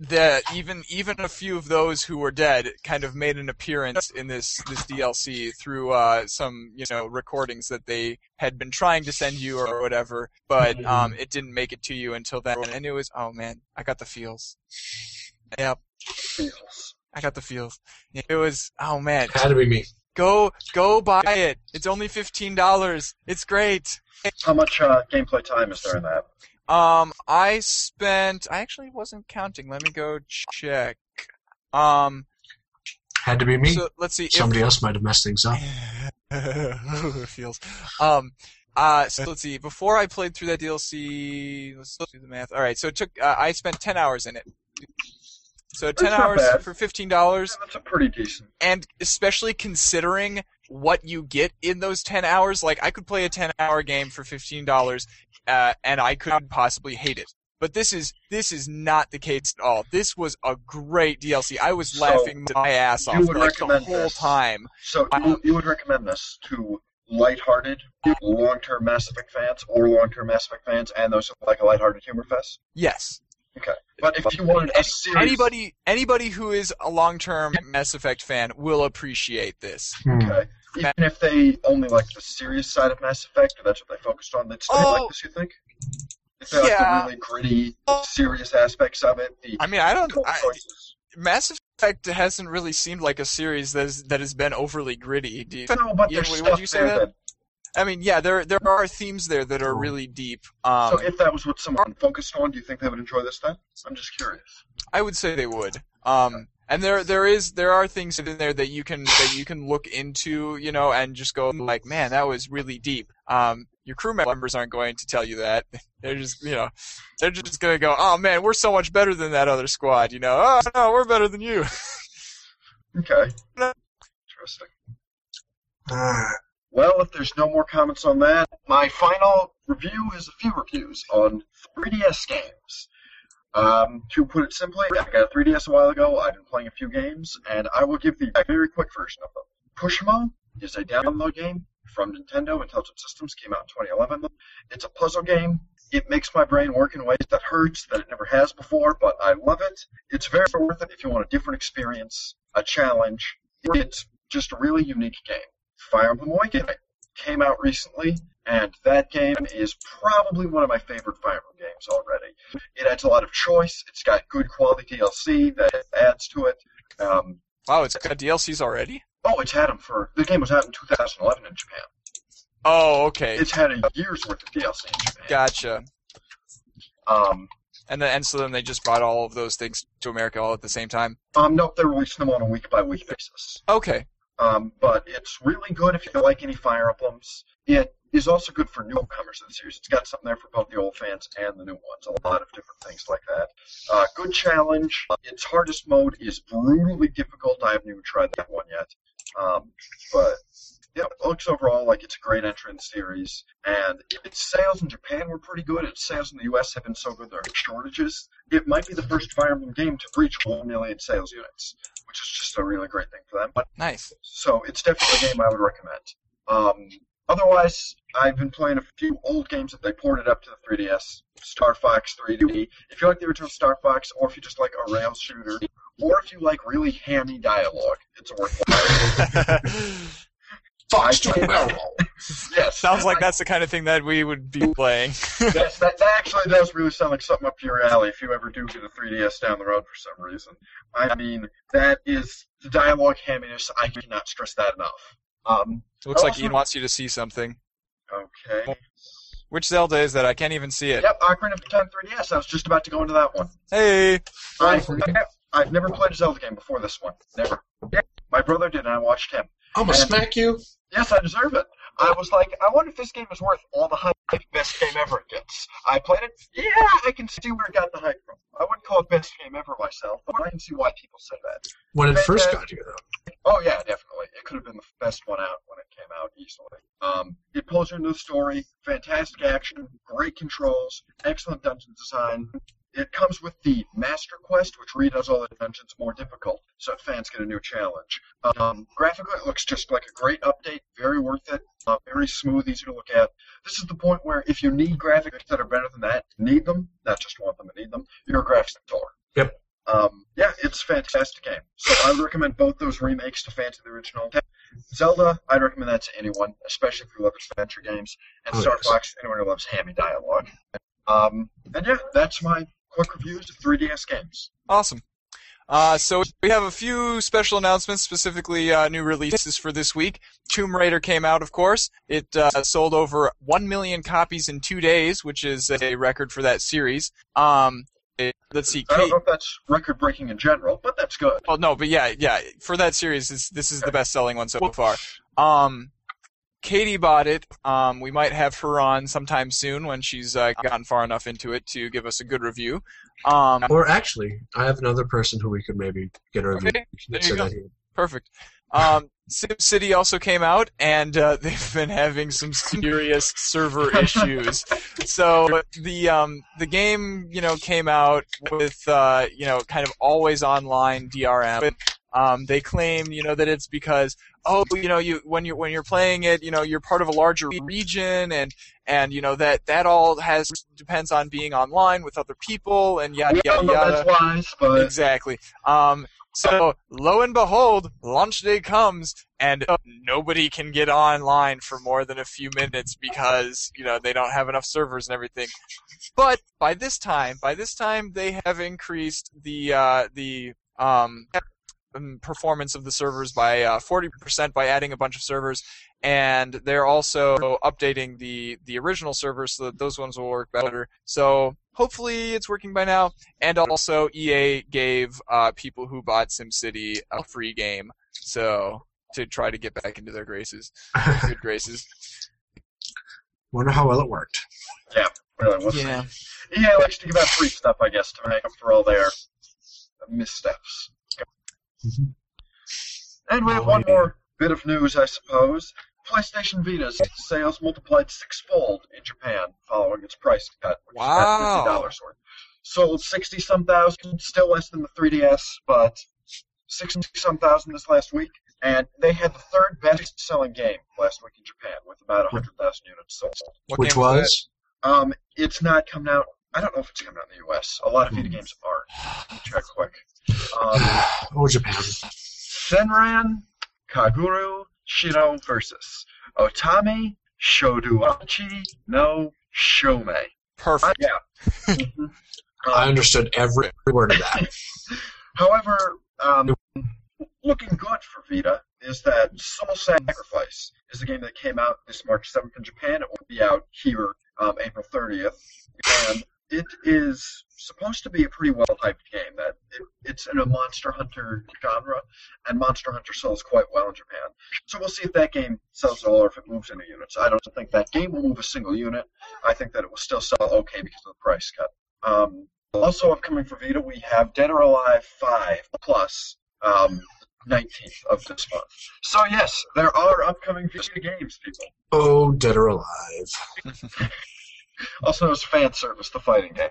the even even a few of those who were dead kind of made an appearance in this this DLC through uh, some you know recordings that they had been trying to send you or whatever, but um, it didn't make it to you until then, and it was oh man, I got the feels. Yep, I got the feels. It was oh man, Had to be me. go go buy it. It's only fifteen dollars. It's great. How much uh, gameplay time is there in that? Um, I spent. I actually wasn't counting. Let me go check. Um, Had to be me. so let's see. if- Somebody else might have messed things up. feels. Um. Uh. So let's see. Before I played through that DLC, let's do the math. All right. So it took. Uh, I spent ten hours in it. So ten That's hours for fifteen dollars, Yeah, that's a pretty decent. and especially considering what you get in those 10 hours like i could play a 10 hour game for $15 uh, and i couldn't possibly hate it but this is this is not the case at all this was a great dlc i was So, laughing my ass off like the whole this? time So you, you would recommend this to lighthearted, long-term Mass Effect fans, or long-term Mass Effect fans, and those who like a lighthearted humor fest. yes Okay, but if you wanted a series, anybody anybody who is a long-term mass effect fan will appreciate this Hmm. okay, even if they only like the serious side of Mass Effect, or that's what they focused on, they'd still Oh. like this. You think? If they like Yeah. the really gritty, serious aspects of it, the i mean i don't I, mass effect hasn't really seemed like a series that is, that has been overly gritty Do you- No, but Yeah, there's would stuff you say there that? I mean, yeah, there there are themes there that are really deep. Um, so if that was what someone focused on, do you think they would enjoy this then? I'm just curious. I would say they would. Um, and there there is there are things in there that you can that you can look into, you know, and just go like, man, that was really deep. Um, your crew members aren't going to tell you that. They're just, you know, they're just going to go, oh man, we're so much better than that other squad, you know. Oh no, we're better than you. Okay. Interesting. Ah, Well, if there's no more comments on that, my final review is a few reviews on 3DS games. Um, to put it simply, I got a 3DS a while ago. I've been playing a few games, and I will give the very quick version of them. Pushmo is a download game from Nintendo Intelligent Systems. Came out in 2011. It's a puzzle game. It makes my brain work in ways that hurts that it never has before, but I love it. It's very worth it if you want a different experience, a challenge. It's just a really unique game. Fire Emblem Awakening came out recently, and that game is probably one of my favorite Fire Emblem games already. It adds a lot of choice. It's got good quality DLC that adds to it. Um, Wow, it's got DLCs already. oh, it's had them for the game was out in 2011 in Japan. Oh, okay, It's had a year's worth of DLC in Japan. gotcha. Um, And then and so then they just brought all of those things to America all at the same time. um, nope, they're releasing them on a week by week basis. Okay, Um, but it's really good if you like any Fire Emblems. It is also good for newcomers to the series. It's got something there for both the old fans and the new ones. A lot of different things like that. Uh, good challenge. Its hardest mode is brutally difficult. I haven't even tried that one yet. Um, but yeah, it looks overall like it's a great entry in the series. And if its sales in Japan were pretty good. Its sales in the U.S. have been so good there are shortages. It might be the first Fire Emblem game to reach 1 million sales units, which is just a really great thing for them. But nice. so it's definitely a game I would recommend. Um, otherwise, I've been playing a few old games that they ported up to the 3DS. Star Fox 3D. If you like the original Star Fox, or if you just like a rail shooter, or if you like really hammy dialogue, it's a worthwhile. Fox I- to the barrel. yes, Sounds like that's the kind of thing that we would be playing. Yes, that, that actually does really sound like something up your alley if you ever do get a 3DS down the road for some reason. I mean, that is the dialogue hamminess. I cannot stress that enough. Um, Looks like Also- Ian wants you to see something. okay. Which Zelda is that? I can't even see it. Yep, Ocarina of Time 3DS. I was just about to go into that one. Hey! I've, I've never played a Zelda game before this one. Never. My brother did, and I watched him. I'm gonna smack you. Yes, I deserve it. I was like, I wonder if this game is worth all the hype best game ever it gets. I played it. Yeah, I can see where it got the hype from. I wouldn't call it best game ever myself, but I can see why people said that. When it first got here, though. Oh yeah, definitely. It could have been the best one out when it came out easily. Um, it pulls you into the story. Fantastic action, great controls, excellent dungeon design. It comes with the Master Quest, which redoes all the dungeons more difficult, so fans get a new challenge. Um, graphically, it looks just like a great update, very worth it, uh, very smooth, easy to look at. This is the point where if you need graphics that are better than that, need them, not just want them and need them, you're a graphics. Yep. Um, yeah, it's a fantastic game. So I would recommend both those remakes to fans of the original. Zelda, I'd recommend that to anyone, especially if you love adventure games. And Oh, Star yes. Fox, anyone who loves hammy dialogue. Um, and yeah, that's my quick reviews of 3DS games. Awesome. Uh, so we have a few special announcements, specifically uh, new releases for this week. Tomb Raider came out, of course. It uh, sold over one million copies in two days, which is a record for that series. Um, it- let's see, I don't Kate. know if that's record breaking in general, but that's good. Well, no, but yeah, yeah. For that series, this, this is the best selling one so far. Um, Katie bought it. Um, we might have her on sometime soon when she's uh, gotten far enough into it to give us a good review. Um, Or actually, I have another person who we could maybe get a review. Okay, there you go. Perfect. Um, SimCity also came out, and uh, they've been having some serious server issues. So the um, the game, you know, came out with uh, you know kind of always online DRM. Um, they claim, you know, that it's because oh, you know, you when you're when you're playing it, you know, you're part of a larger region, and and you know that that all has depends on being online with other people, and yada yada yada. that's wise, but Exactly. Um, so lo and behold, launch day comes, and nobody can get online for more than a few minutes because you know they don't have enough servers and everything. But by this time, by this time, they have increased the uh, the um, performance of the servers by uh, 40% by adding a bunch of servers, and they're also updating the the original servers so that those ones will work better. So hopefully it's working by now. And also, EA gave uh, people who bought SimCity a free game, so to try to get back into their graces, good graces. Wonder how well it worked. really, we'll see. EA likes to give out free stuff, I guess, to make up for all their missteps. Mhm. And we have one more bit of news, I suppose. PlayStation Vita's sales multiplied sixfold in Japan following its price cut, which is Wow. about fifty dollars worth. Sold sixty some thousand, still less than the 3DS, but sixty some thousand this last week. And they had the third best selling game last week in Japan, with about hundred thousand units sold. What Which was was? Um, it's not coming out. I don't know if it's coming out in the U.S. A lot of Hmm. Vita games aren't. Check quick. Um, oh, Japan. Senran Kaguru Shiro versus Otami Shoduachi no Shomei. that? Uh, Perfect. yeah. Mhm. I Um, understood every word of that. However, um, looking good for Vita is that Soul Sacrifice is a game that came out this March 7th in Japan. It will be out here um, April 30th, and it is supposed to be a pretty well-hyped game. That it, it's in a Monster Hunter genre, and Monster Hunter sells quite well in Japan. So we'll see if that game sells at all or if it moves any units. I don't think that game will move a single unit. I think that it will still sell okay because of the price cut. Um, also upcoming for Vita, we have Dead or Alive 5 Plus, um, 19th of this month. So yes, there are upcoming Vita games, people. Oh, dead or alive. Also, known as fan service, the fighting game.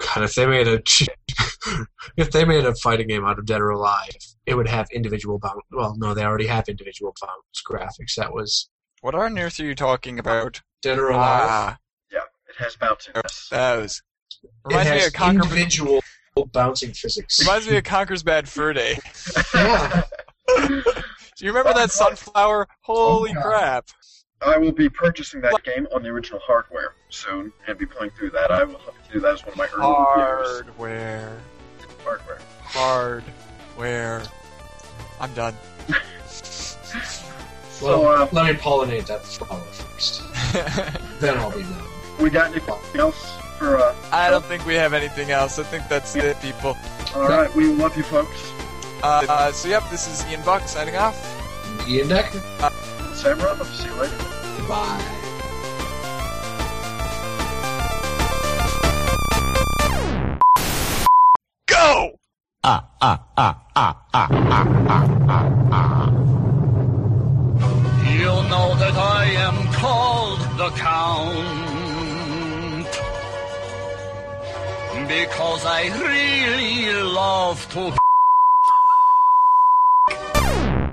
God, if they made a if they made a fighting game out of Dead or Alive, it would have individual bounce. Well, no, they already have individual bounce graphics. That was What on earth are you talking about? Dead or Alive. Ah, Yeah, it has bounciness. those. it Reminds me has of Conker. individual bouncing physics. Reminds me of Conker's Bad Fur Day. Yeah. Do you remember that sunflower? Holy Oh, crap! I will be purchasing that game on the original hardware soon and be playing through that. I will have to do that as one of my early reviews. Hardware, Hardware. hardware. I'm done. So, uh, let me pollinate that flower first. then I'll be done. we got anything else for, uh, I don't think we have anything else. I think that's it, people. alright, we love you folks. Uh, uh, so yep, this is Ian Buck signing off. Ian Decker. Sam Roth, see you later. Bye. Go! You'll know that I am called the Count. because I really love to